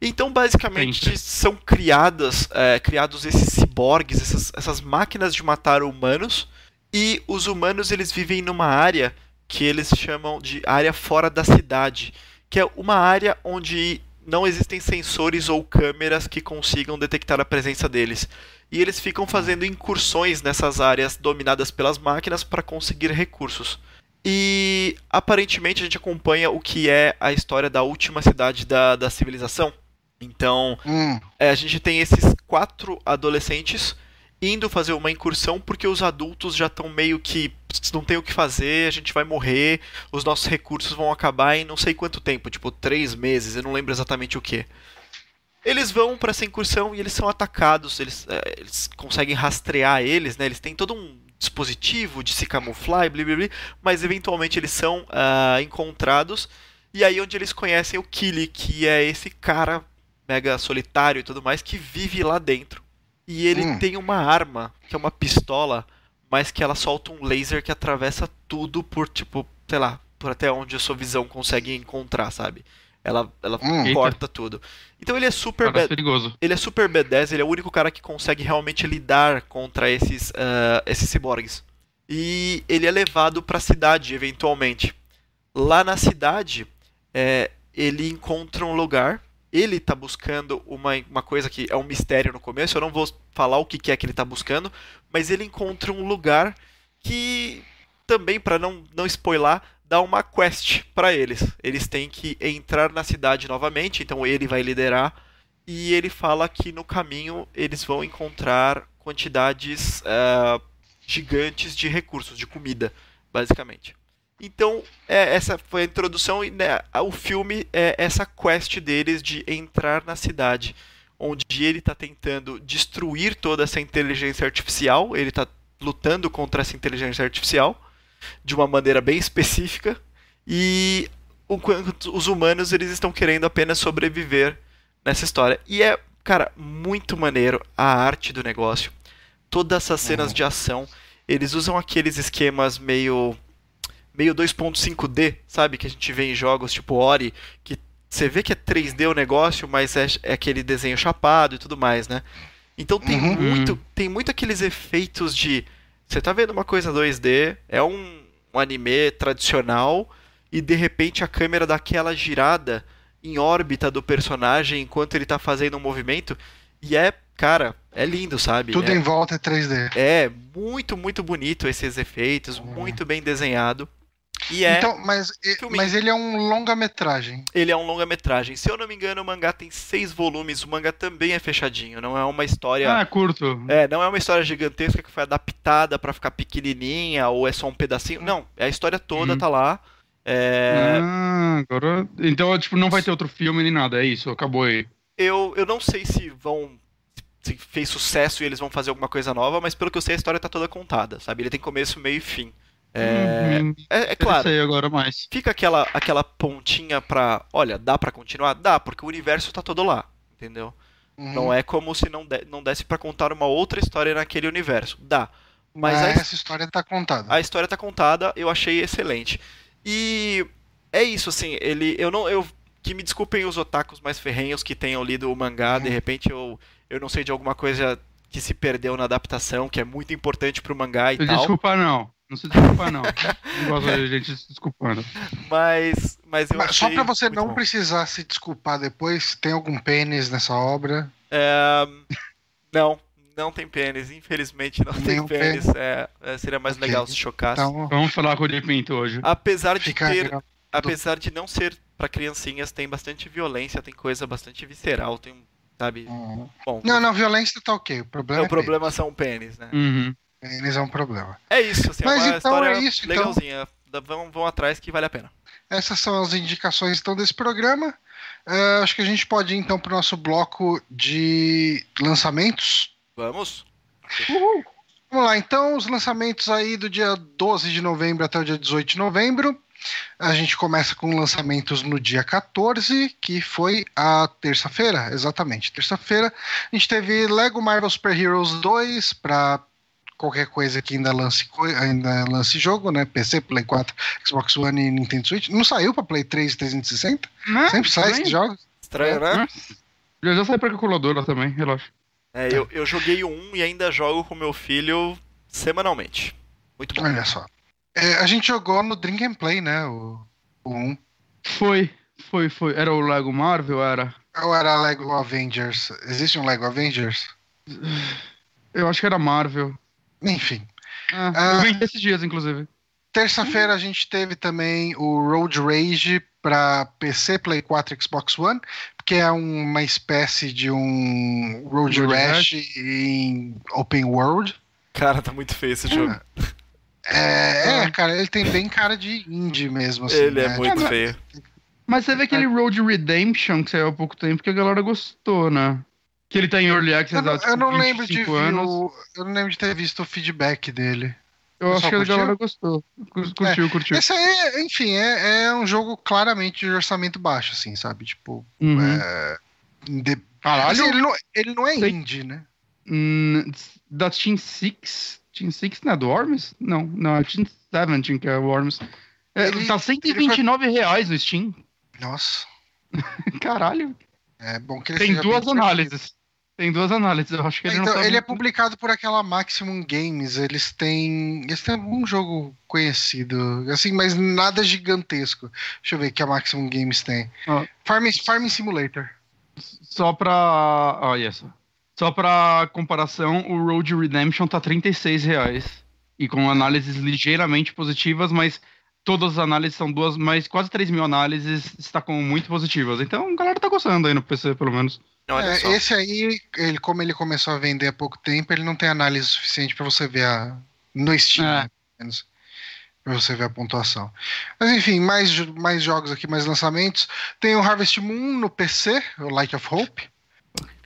Então, basicamente, Sempre. são criadas, é, criados esses ciborgues, essas, essas máquinas de matar humanos. E os humanos eles vivem numa área que eles chamam de área fora da cidade, que é uma área onde não existem sensores ou câmeras que consigam detectar a presença deles. E eles ficam fazendo incursões nessas áreas dominadas pelas máquinas para conseguir recursos. E aparentemente a gente acompanha o que é a história da última cidade da, da civilização. Então, Hum, é, a gente tem esses quatro adolescentes indo fazer uma incursão porque os adultos já estão meio que "Pss, não tem o que fazer, a gente vai morrer, os nossos recursos vão acabar em não sei quanto tempo, tipo três meses, eu não lembro exatamente o que. Eles vão para essa incursão e eles são atacados, eles, é, eles conseguem rastrear eles, né? Eles têm todo um dispositivo de se camuflar e blá, blá, blá, mas eventualmente eles são ah, encontrados e aí onde eles conhecem o Killy, que é esse cara mega solitário e tudo mais, que vive lá dentro. E ele Hum. tem uma arma, que é uma pistola, mas que ela solta um laser que atravessa tudo por, tipo, sei lá, por até onde a sua visão consegue encontrar, sabe? Ela, ela Hum. corta tudo. Então ele é super Parece bad- perigoso. ele é super B10, ele é o único cara que consegue realmente lidar contra esses, ah, esses ciborgues. E ele é levado pra cidade, eventualmente. Lá na cidade, é, ele encontra um lugar. Ele tá buscando uma, uma coisa que é um mistério no começo. Eu não vou falar o que, que é que ele tá buscando, mas ele encontra um lugar que também, pra não, não spoiler, dá uma quest pra eles. Eles têm que entrar na cidade novamente, então ele vai liderar e ele fala que no caminho eles vão encontrar quantidades ah, gigantes de recursos, de comida, basicamente. Então, é, essa foi a introdução e né, o filme é essa quest deles de entrar na cidade, onde ele está tentando destruir toda essa inteligência artificial, ele está lutando contra essa inteligência artificial de uma maneira bem específica e enquanto os humanos eles estão querendo apenas sobreviver nessa história. E é, cara, muito maneiro a arte do negócio. Todas essas cenas Uhum. de ação, eles usam aqueles esquemas meio meio 2.5D, sabe, que a gente vê em jogos tipo Ori, que você vê que é 3D o negócio, mas é, é aquele desenho chapado e tudo mais, né? Então tem Uhum. muito, tem muito aqueles efeitos de você tá vendo uma coisa 2D, é um, um anime tradicional e de repente a câmera dá aquela girada em órbita do personagem enquanto ele tá fazendo um movimento e é, cara, é lindo, sabe? tudo é, em volta é 3D. é muito, muito bonito esses efeitos, muito bem desenhado. E é, Então, mas, filminho. mas ele é um longa-metragem. ele é um longa-metragem. Se eu não me engano, o mangá tem seis volumes. O mangá também é fechadinho. Não é uma história. Ah, curto. É, não é uma história gigantesca que foi adaptada pra ficar pequenininha ou é só um pedacinho. Não, é a história toda Uhum. tá lá. É, Ah, agora. Então, tipo, não vai ter outro filme nem nada, é isso, acabou aí. eu, eu não sei se vão. Se fez sucesso e eles vão fazer alguma coisa nova, mas pelo que eu sei, a história tá toda contada, sabe? Ele tem começo, meio e fim. É, Hum, é, é claro. Agora mais. fica aquela, aquela pontinha pra. Olha, dá pra continuar? Dá, porque o universo tá todo lá, entendeu? Uhum. Não é como se não, de- não desse pra contar uma outra história naquele universo. Dá. Mas Mas a, essa história tá contada. a história tá contada, eu achei excelente. E é isso, assim, ele. Eu não. Eu que me desculpem os otakus mais ferrenhos que tenham lido o mangá, de repente eu, eu não sei de alguma coisa que se perdeu na adaptação, que é muito importante pro mangá e tal. Desculpa não. Não se desculpa não. não gosto de gente se desculpando. Mas, mas eu Mas só pra você não bom. precisar se desculpar depois, tem algum pênis nessa obra? É, Não, não tem pênis, infelizmente não tem Nenhum pênis. É, é, seria mais Ok. legal se chocasse. Então, Vamos falar com o de Pinto hoje. Apesar de fica ter, apesar de não ser pra criancinhas, tem bastante violência, tem coisa bastante visceral, tem, sabe? Hum. Bom, Não, não, violência tá ok. O problema o é, problema são pênis, né? Uhum. Pênis é um problema. É isso, assim, Mas é uma então história é isso, então. legalzinha. Dá- Vão, vão atrás que vale a pena. Essas são as indicações então desse programa. É, acho que a gente pode ir então para o nosso bloco de lançamentos. Vamos? Vamos lá, então, os lançamentos aí do dia 12 de novembro até o dia 18 de novembro. A gente começa com lançamentos no dia 14, que foi a terça-feira, exatamente. Terça-feira, a gente teve Lego Marvel Super Heroes 2 para qualquer coisa que ainda lance, ainda lance jogo, né? PC, Play 4, Xbox One e Nintendo Switch. Não saiu para Play 3 e 360? Né? Sempre sai esses jogos. Estranho, né? Já, já sai pra calculadora também, relaxa. É, eu, eu joguei o 1 e ainda jogo com meu filho semanalmente. Muito bom. Olha só. É, a gente jogou no Drink and Play, né? O, o 1. Foi, foi, foi. Era o Lego Marvel, era? Ou era Lego Avengers? Existe um Lego Avengers? Eu acho que era Marvel. Enfim. Ah. Eu esses dias, inclusive. Terça-feira a gente teve também o Road Rage para PC, Play 4 e Xbox One, que é uma espécie de um Road Road Rash em open world. Cara, tá muito feio esse jogo. É, é, Ah. cara, ele tem bem cara de indie mesmo. Assim, Ele né? é muito mas- feio. Mas teve aquele Road Redemption que saiu há pouco tempo que a galera gostou, né? Que ele tá em Early Access Eu não, há eu não lembro de 25 ver anos. o, eu não lembro de ter visto o feedback dele. Eu acho que a galera gostou. Cur- Curtiu, curtiu. Esse aí, enfim, é, é um jogo claramente de orçamento baixo, assim, sabe? Tipo, Uhum. é, Caralho. assim, ele, não, ele não é Sei. indie, né? Hum, da Team 6? Team 6 não é do Worms? Não, não, é Team 17 que é o Worms. É, Ele- tá 129 reais no Steam. Nossa, [LAUGHS] Caralho. é bom que ele Tem duas análises. Tem duas análises. Eu acho que ele Então, não ele é muito- publicado por aquela Maximum Games. Eles têm. Eles têm algum jogo conhecido, assim, mas nada gigantesco. Deixa eu ver o que a Maximum Games tem. Ó. Farming, Farming Simulator. Só pra. Olha só. Só pra comparação, o Road Redemption tá 36 reais. E com análises ligeiramente positivas, mas todas as análises são duas, mas quase 3 mil análises destacam muito positivas. Então a galera tá gostando aí no PC, pelo menos. Olha É, só. esse aí, ele, como ele começou a vender há pouco tempo, ele não tem análise suficiente pra você ver a. No Steam, É. né, pelo menos. Pra você ver a pontuação. Mas enfim, mais, mais jogos aqui, mais lançamentos. Tem o Harvest Moon no PC, o Light of Hope.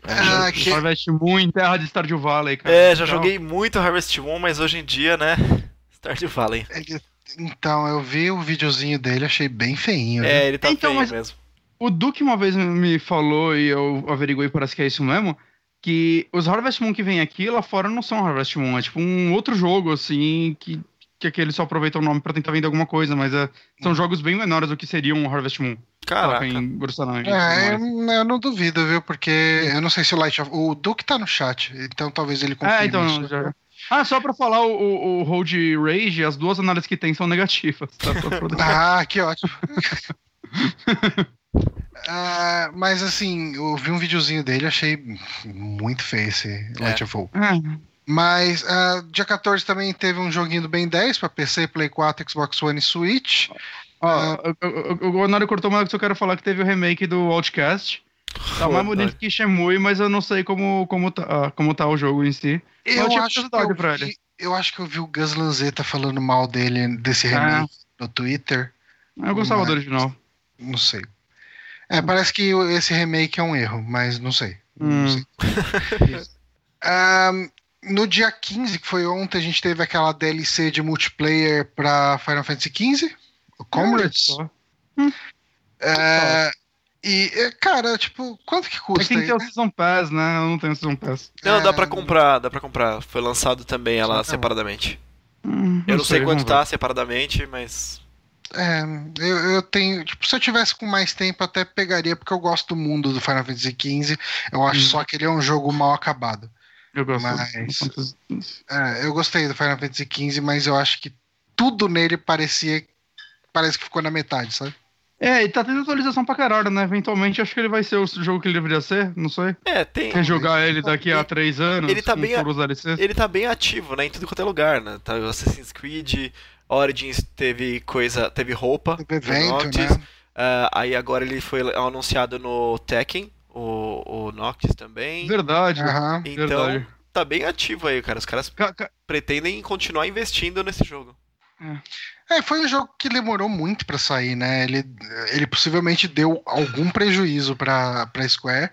Ah, que- Harvest Moon em terra de Stardew Valley, cara. É, já Então, joguei muito Harvest Moon, mas hoje em dia, né? [LAUGHS] Stardew Valley. ele- então, eu vi o videozinho dele, achei bem feinho. né? É, ele tá Então, feio mas- mesmo. O Duke uma vez me falou, e eu averiguei, parece que é isso mesmo, que os Harvest Moon que vem aqui, lá fora, não são Harvest Moon. É tipo um outro jogo, assim, que, que aquele só aproveita o nome pra tentar vender alguma coisa, mas é, são jogos bem menores do que seria um Harvest Moon. Caraca. Em. É, eu, eu não duvido, viu? Porque eu não sei se o Light of... O Duke tá no chat, então talvez ele confirme É, então. isso. Já... Ah, só pra falar, o, o, o Road Rage, as duas análises que tem são negativas. Tá? [LAUGHS] Ah, que ótimo. [LAUGHS] Ah, mas assim, eu vi um videozinho dele, achei muito feio esse Light of Hope. É. Mas ah, dia 14 também teve um joguinho do Ben 10 pra PC, Play 4, Xbox One e Switch. Ó, o- o- Honório cortou, mas eu quero falar que teve o remake do Outcast. Tá mais bonito que Shemui, mas eu não sei como, como, tá, ah, como tá o jogo em si. Eu tinha acho, que eu, pra vi, ele. eu acho que eu vi o Gus Lanzetta falando mal dele, desse Ah. remake no Twitter. Eu gostava Mas- do original. Não sei. É, parece que esse remake é um erro, mas não sei. Não Hum. sei. [LAUGHS] Ahn, no dia 15, que foi ontem, a gente teve aquela DLC de multiplayer pra Final Fantasy XV, o Comrades. É, e, é, cara, tipo, quanto que É que custa? tem que ter o? Season Pass, né? Eu não tenho Season Pass. Não, dá É, pra comprar, dá pra comprar. Foi lançado também ela bom. separadamente. Hum, Eu não sei quanto vamos tá separadamente, mas. É, eu, eu tenho. Tipo, se eu tivesse com mais tempo, até pegaria, porque eu gosto do mundo do Final Fantasy XV. Eu acho Hum. só que ele é um jogo mal acabado. Eu gosto Mas- do- É, eu gostei do Final Fantasy XV, mas eu acho que tudo nele parecia. Parece que ficou na metade, sabe? É, e tá tendo atualização pra caralho, né? Eventualmente acho que ele vai ser o jogo que ele deveria ser, não sei. É, tem. Quer jogar ele daqui a três anos ele tá bem a-? Ele tá bem ativo, né? Em tudo quanto é lugar, né? Tá, o Assassin's Creed, Origins teve coisa. teve roupa. Teve evento, Noctis, né? ah, aí agora ele foi anunciado no Tekken, o, o Noctis também. Verdade, Aham. Então, verdade. tá bem ativo aí, cara. Os caras Ca- ca- pretendem continuar investindo nesse jogo. É, foi um jogo que demorou muito pra sair, né? Ele, ele possivelmente deu algum prejuízo pra, pra Square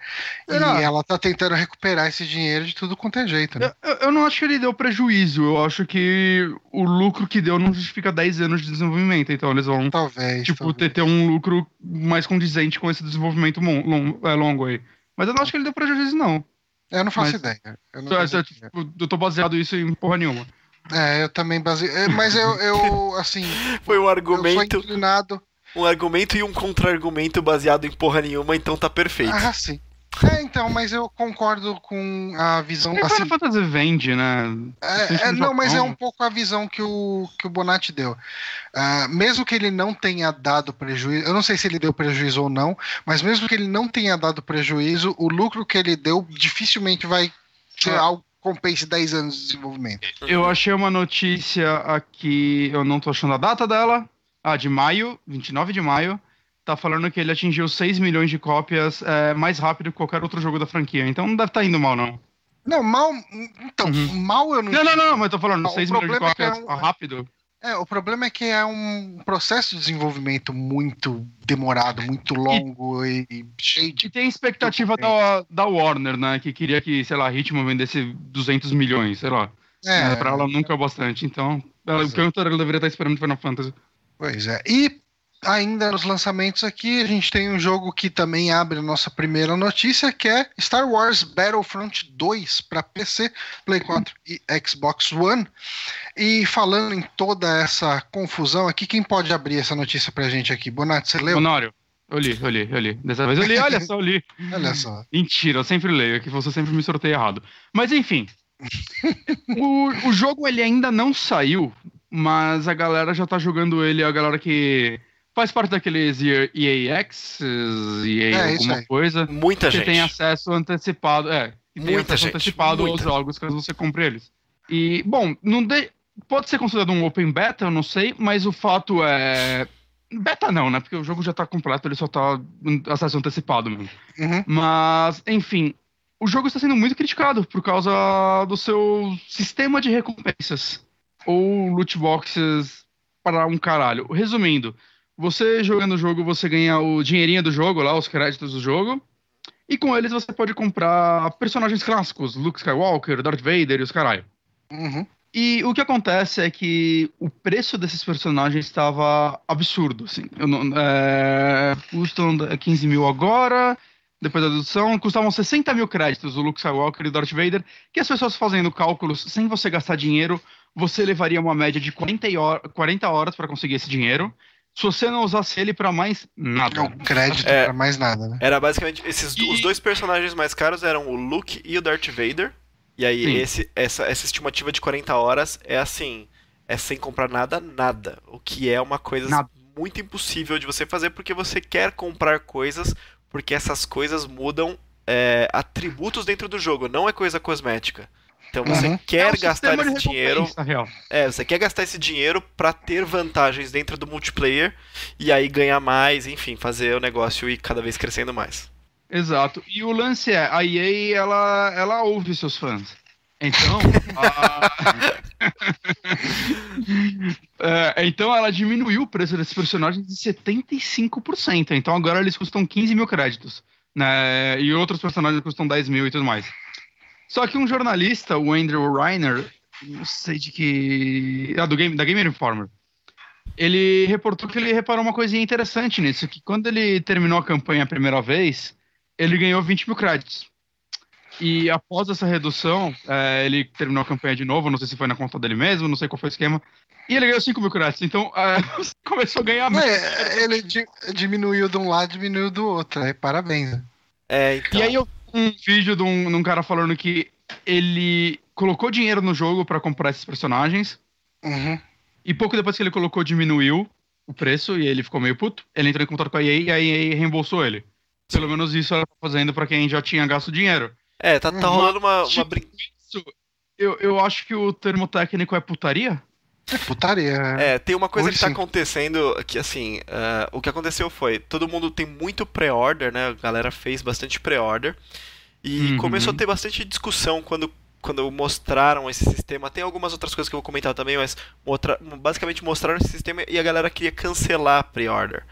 e ela tá tentando recuperar esse dinheiro de tudo quanto é jeito, né? Eu, eu- eu não acho que ele deu prejuízo, eu acho que o lucro que deu não justifica 10 anos de desenvolvimento, então eles vão, Talvez. tipo, talvez. ter, ter um lucro mais condizente com esse desenvolvimento é, longo aí. Mas eu não acho que ele deu prejuízo, não. Eu não faço mas- ideia. Eu, não só, ideia. tipo, eu tô baseado isso em porra nenhuma. É, eu também basei. é, Mas eu, eu [LAUGHS] assim, Foi um eu sou argumento, inclinado. um argumento e um contra-argumento baseado em porra nenhuma, então tá perfeito. Ah, sim. É, então, mas eu concordo com a visão. E Assim, Final Fantasy vende, né? É, é, não, mas é um pouco a visão que o, que o Bonatti deu. Ah, mesmo que ele não tenha dado prejuízo, eu não sei se ele deu prejuízo ou não, mas mesmo que ele não tenha dado prejuízo, o lucro que ele deu dificilmente vai ser Ah. algo compense 10 anos de desenvolvimento. Eu achei uma notícia aqui, eu não tô achando a data dela. Ah, de maio, 29 de maio. Tá falando que ele atingiu 6 milhões de cópias é, mais rápido que qualquer outro jogo da franquia. Então não deve estar indo mal, não. Não, mal. Então, Uhum. mal eu não. Não, não, não, mas tô falando, O 6 milhões de é que cópias é um- rápido. É, o problema é que é um processo de desenvolvimento muito demorado, muito longo e, e cheio de. E tem expectativa da, da Warner, né? Que queria que, sei lá, Hitman vendesse 200 milhões, sei lá. É, É, pra ela nunca é bastante. Então, ela, o canto ela deveria estar esperando Final Fantasy. Pois é. E ainda nos lançamentos aqui, a gente tem um jogo que também abre a nossa primeira notícia, que é Star Wars Battlefront 2 para PC, Play 4 e Xbox One. E falando em toda essa confusão aqui, quem pode abrir essa notícia pra gente aqui? Bonatti, você leu? Honório, eu li, eu li, eu li. Dessa vez eu li, olha só, eu li. Olha só. Mentira, eu sempre leio, é que você sempre me sorteia errado. Mas enfim. [LAUGHS] o, o jogo ele ainda não saiu, mas a galera já tá jogando ele, a galera que faz parte daqueles EA X, EA É, alguma coisa, Muita que gente. tem acesso antecipado, é, que tem Muita acesso gente, antecipado muita. aos jogos caso você compre eles. E, bom, não de- pode ser considerado um open beta, eu não sei, mas o fato é beta não, né? Porque o jogo já tá completo, ele só tá acesso antecipado mesmo. Uhum. Mas, enfim, o jogo está sendo muito criticado por causa do seu sistema de recompensas. Ou loot boxes para um caralho. Resumindo, você jogando o jogo, você ganha o dinheirinho do jogo lá, os créditos do jogo. E com eles você pode comprar personagens clássicos, Luke Skywalker, Darth Vader e os caralho. Uhum. E o que acontece é que o preço desses personagens estava absurdo, assim. Eu não, é, custam 15 mil agora, depois da dedução, custavam 60 mil créditos o Luke Skywalker e o Darth Vader, que as pessoas fazendo cálculos sem você gastar dinheiro, você levaria uma média de 40, e hor- 40 horas para conseguir esse dinheiro, se você não usasse ele para mais nada. Não, crédito É. pra mais nada, né? Era basicamente esses E- os dois personagens mais caros eram o Luke e o Darth Vader. E aí Sim. esse essa essa estimativa de 40 horas é assim, é sem comprar nada, nada, o que é uma coisa Nada. muito impossível de você fazer porque você quer comprar coisas porque essas coisas mudam é, atributos dentro do jogo, não é coisa cosmética. Então você Uhum. É quer um gastar esse dinheiro real. é, você quer gastar esse dinheiro pra ter vantagens dentro do multiplayer e aí ganhar mais, enfim, fazer o negócio ir cada vez crescendo mais. Exato. E o lance é, a EA, ela, ela ouve seus fãs. Então, [LAUGHS] a- [LAUGHS] É, então ela diminuiu o preço desses personagens de 75%. Então agora eles custam 15 mil créditos. Né? E outros personagens custam 10 mil e tudo mais. Só que um jornalista, o Andrew Reiner, não sei de que. Ah, do game, da Gamer Informer. Ele reportou que ele reparou uma coisinha interessante nisso, que quando ele terminou a campanha a primeira vez, ele ganhou 20 mil créditos. E após essa redução, é, ele terminou a campanha de novo, não sei se foi na conta dele mesmo, não sei qual foi o esquema. E ele ganhou 5 mil créditos, então é, [LAUGHS] começou a ganhar mais. É, ele di diminuiu de um lado, diminuiu do outro. Aí, parabéns. É, então. E aí eu um vídeo de um, de um cara falando que ele colocou dinheiro no jogo para comprar esses personagens. Uhum. E pouco depois que ele colocou, diminuiu o preço e ele ficou meio puto. Ele entrou em contato com a EA e a EA reembolsou ele. Pelo menos isso ela tá fazendo para quem já tinha gasto dinheiro. É, tá, tá rolando uma, uma Tipo, brin... isso, eu, eu acho que o termo técnico é putaria. É putaria. É, tem uma coisa Hoje que tá sim. acontecendo que, assim, ah, o que aconteceu foi, todo mundo tem muito pré-order, né? A galera fez bastante pré-order. E Uhum. começou a ter bastante discussão quando, quando mostraram esse sistema. Tem algumas outras coisas que eu vou comentar também, mas motra- basicamente mostraram esse sistema e a galera queria cancelar a pre-order.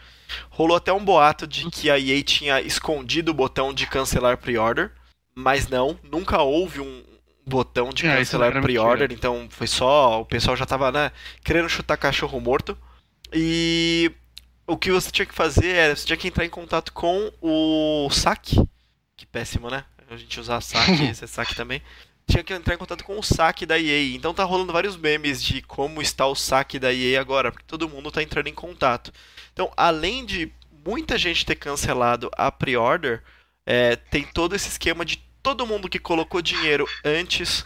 Rolou até um boato de que a EA tinha escondido o botão de cancelar pre-order, mas não, nunca houve um botão de É, cancelar pre-order, então foi só, o pessoal já tava, né, querendo chutar cachorro morto. E o que você tinha que fazer era, você tinha que entrar em contato com o saque. Que péssimo, né? A gente usar saque, [LAUGHS] esse é saque também. Tinha que entrar em contato com o saque da EA. Então tá rolando vários memes de como está o saque da EA agora, porque todo mundo tá entrando em contato. Então, além de muita gente ter cancelado a pre-order, é, tem todo esse esquema de todo mundo que colocou dinheiro antes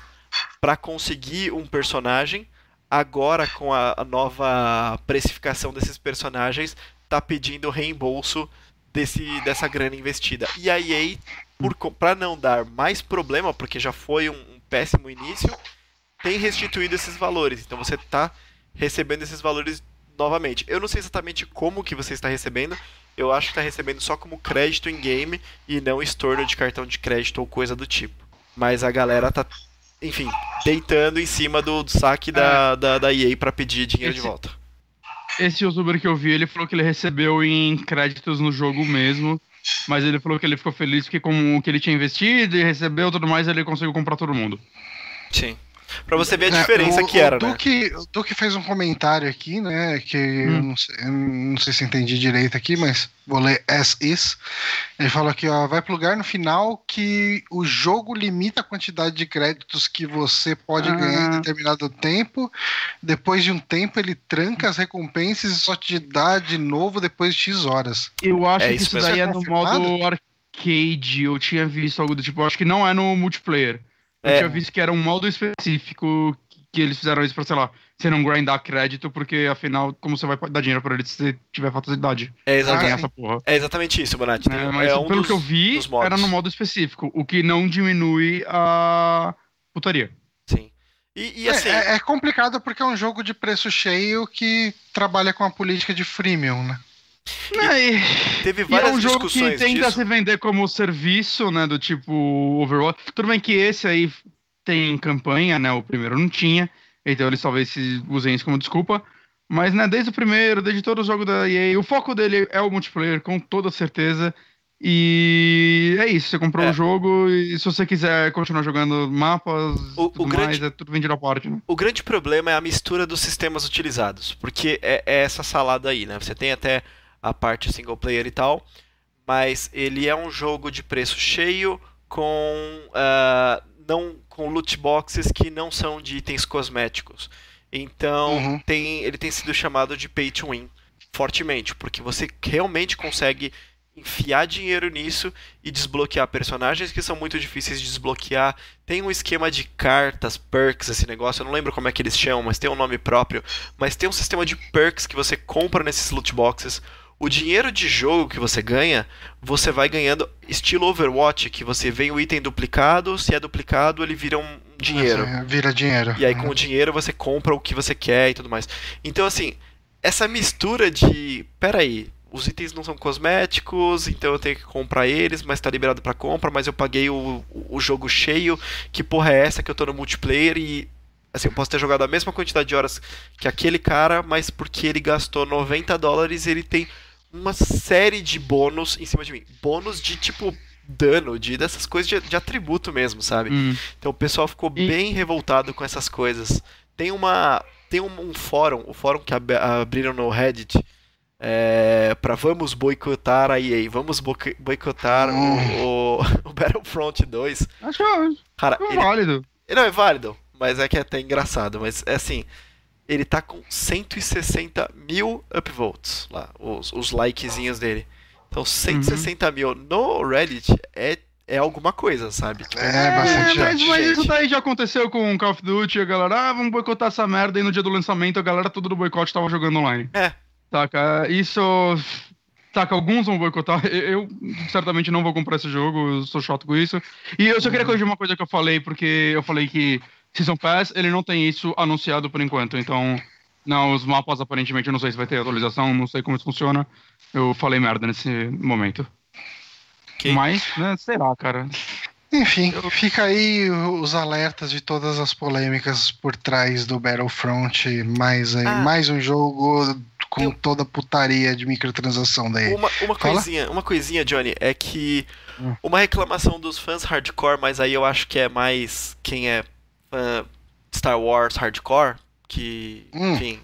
para conseguir um personagem, agora com a, nova precificação desses personagens, tá pedindo reembolso desse, dessa grana investida. E a EA, pra não dar mais problema, porque já foi um péssimo início, tem restituído esses valores. Então você tá recebendo esses valores novamente. Eu não sei exatamente como que você está recebendo. Eu acho que está recebendo só como crédito em game e não estorno de cartão de crédito ou coisa do tipo. Mas a galera tá, enfim, deitando em cima do, do saque da, da, da EA para pedir dinheiro de Esse- volta. Esse youtuber que eu vi, ele falou que ele recebeu em créditos no jogo mesmo. Mas ele falou que ele ficou feliz porque com o que ele tinha investido e recebeu tudo mais, ele conseguiu comprar todo mundo. Sim. Pra você ver a É, diferença o, que era, o né? Duque, O Duque fez um comentário aqui, né? Que eu, Hum. não sei, eu não sei se entendi direito aqui, mas vou ler as is. Ele falou aqui, ó, vai plugar no final que o jogo limita a quantidade de créditos que você pode Ah. ganhar em determinado tempo. Depois de um tempo, ele tranca as recompensas e só te dá de novo depois de X horas. Eu acho É que isso isso daí é é no modo arcade. Eu tinha visto algo do tipo. Eu acho que não é no multiplayer. Eu É. tinha visto que era um modo específico que- eles fizeram isso pra, sei lá, você não grindar crédito, porque afinal, como você vai dar dinheiro pra ele se você tiver facilidade? É, exatamente, é exatamente isso, Bonatti. Tem- É, mas é um pelo dos- que eu vi, era no modo específico, o que não diminui a putaria. Sim. E, e É, assim, é- é complicado porque é um jogo de preço cheio que trabalha com a política de freemium, né? É, teve E é várias um jogo que tenta disso. se vender como serviço, né? Do tipo Overwatch. Tudo bem que esse aí tem campanha, né? O primeiro não tinha. Então eles talvez se usem isso como desculpa. Mas, né, desde o primeiro, desde todo o jogo da EA, o foco dele é o multiplayer, com toda certeza. E é isso, você comprou É. o jogo e se você quiser continuar jogando mapas O- e tudo o grande- mais, é tudo vendido à parte, né? O grande problema é a mistura dos sistemas utilizados, porque é, é essa salada aí, né? Você tem até a parte single player e tal, mas ele é um jogo de preço cheio com ah, não com loot boxes que não são de itens cosméticos. Então Uhum. tem, ele tem sido chamado de pay to win fortemente, porque você realmente consegue enfiar dinheiro nisso e desbloquear personagens que são muito difíceis de desbloquear. Tem um esquema de cartas, perks, esse negócio, eu não lembro como é que eles chamam, mas tem um nome próprio. Mas tem um sistema de perks que você compra nesses loot boxes. O dinheiro de jogo que você ganha, você vai ganhando estilo Overwatch, que você vê o item duplicado, se é duplicado, ele vira um dinheiro. É, Vira dinheiro. E aí com o dinheiro você compra o que você quer e tudo mais. Então assim, essa mistura de, peraí, os itens não são cosméticos, então eu tenho que comprar eles, mas tá liberado pra compra, mas eu paguei o, o jogo cheio, que porra é essa que eu tô no multiplayer e assim, eu posso ter jogado a mesma quantidade de horas que aquele cara, mas porque ele gastou 90 dólares, ele tem uma série de bônus em cima de mim. Bônus de tipo dano, de dessas coisas de, de atributo mesmo, sabe? Hum. Então o pessoal ficou E- bem revoltado com essas coisas. Tem uma tem um, um fórum, o fórum que ab- abriram no Reddit, é, para vamos boicotar a EA, vamos boicotar Hum. o, o, [LAUGHS] o Battlefront 2. Acho que Cara, é ele, válido. ele não é válido, mas é que é até engraçado. Mas é assim, ele tá com 160 mil upvotes lá, os, os likezinhos dele. Então 160 mil no Reddit é, é alguma coisa, sabe? Tipo, É, bastante mas, gente. mas isso daí já aconteceu com Call of Duty, a galera, ah, vamos boicotar essa merda, e no dia do lançamento a galera toda do boicote tava jogando online. É. Saca? Isso. Saca, alguns vão boicotar. Eu, eu certamente não vou comprar esse jogo, eu sou chato com isso. E eu só queria corrigir uma coisa que eu falei, porque eu falei que Season Pass, ele não tem isso anunciado por enquanto, então. Não, os mapas aparentemente eu não sei se vai ter atualização, não sei como isso funciona. Eu falei merda nesse momento. Ok. Mas, né, será, cara. Enfim, fica aí os alertas de todas as polêmicas por trás do Battlefront. Mais, aí, Ah. mais um jogo com Eu- toda a putaria de microtransação daí. Uma, uma coisinha, uma coisinha, Johnny, é que Hum. uma reclamação dos fãs hardcore, mas aí eu acho que é mais quem é fã Star Wars hardcore, que, Hum. enfim,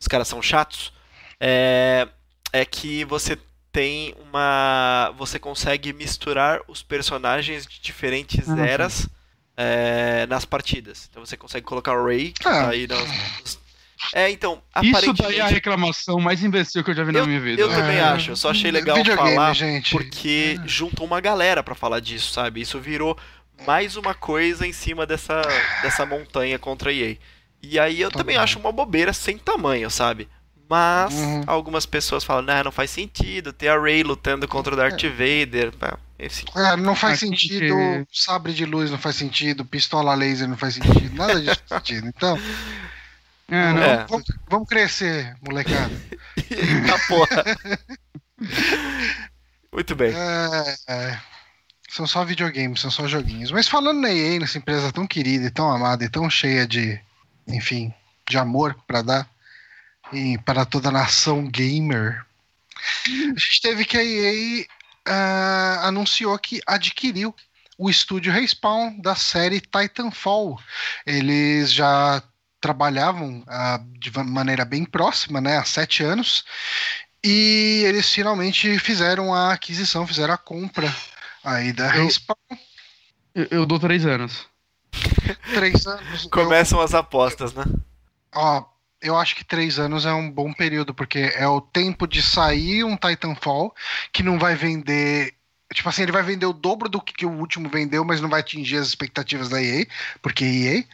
os caras são chatos, é, é que você tem uma. Você consegue misturar os personagens de diferentes Ah, eras é, nas partidas. Então você consegue colocar o Ray, que Ah. tá aí nos, nos- É, então, Isso aparentemente. daí é a reclamação mais imbecil que eu já vi na minha vida. Eu também É. acho, eu só achei legal falar gente. porque juntou uma galera pra falar disso, sabe? Isso virou mais uma coisa em cima dessa, dessa montanha contra a EA. E aí eu também Total. acho uma bobeira sem tamanho, sabe? Mas Uhum. algumas pessoas falam, nah, não faz sentido ter a Rey lutando contra o Darth É. Vader. Enfim. É, não faz sentido, que- sabre de luz não faz sentido, pistola laser não faz sentido, nada disso faz sentido. Então, [LAUGHS] É, não. É. vamos, vamos crescer, molecada. Eita [LAUGHS] porra. [LAUGHS] Muito bem. É, é. São só videogames, são só joguinhos. Mas falando na EA, nessa empresa tão querida e tão amada e tão cheia de, enfim, de amor pra dar e para toda a nação gamer, a gente teve que a EA ah, anunciou que adquiriu o estúdio Respawn da série Titanfall. Eles já trabalhavam ah, de maneira bem próxima, né, há sete anos, e eles finalmente fizeram a aquisição, fizeram a compra aí da Eu- Respawn. Eu, eu dou três anos. [LAUGHS] Três anos. eu- Começam as apostas, né? Ó, eu acho que três anos é um bom período, porque é o tempo de sair um Titanfall que não vai vender. Tipo assim, ele vai vender o dobro do que, que o último vendeu, mas não vai atingir as expectativas da EA, porque é EA.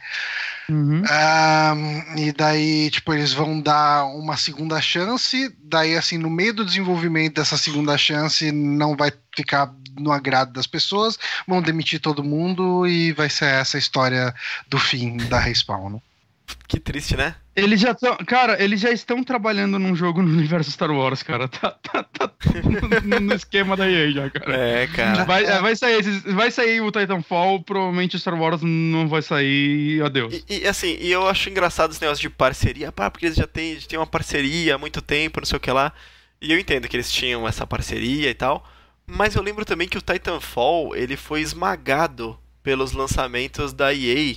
Uhum. Ah, e daí, tipo, eles vão dar uma segunda chance. Daí, assim, no meio do desenvolvimento dessa segunda chance, não vai ficar no agrado das pessoas, vão demitir todo mundo e vai ser essa a história do fim da Respawn. né? Que triste, né? Eles já estão. Cara, eles já estão trabalhando num jogo no universo Star Wars, cara. Tá, tá, tá tudo no, no esquema da EA já, cara. É, cara. Vai, é, vai, sair, vai sair o Titanfall, provavelmente Star Wars não vai sair. Adeus. E, e, assim, e eu acho engraçado esse negócio de parceria, pá, porque eles já têm, já têm uma parceria há muito tempo, não sei o que lá. E eu entendo que eles tinham essa parceria e tal. Mas eu lembro também que o Titanfall, ele foi esmagado pelos lançamentos da EA.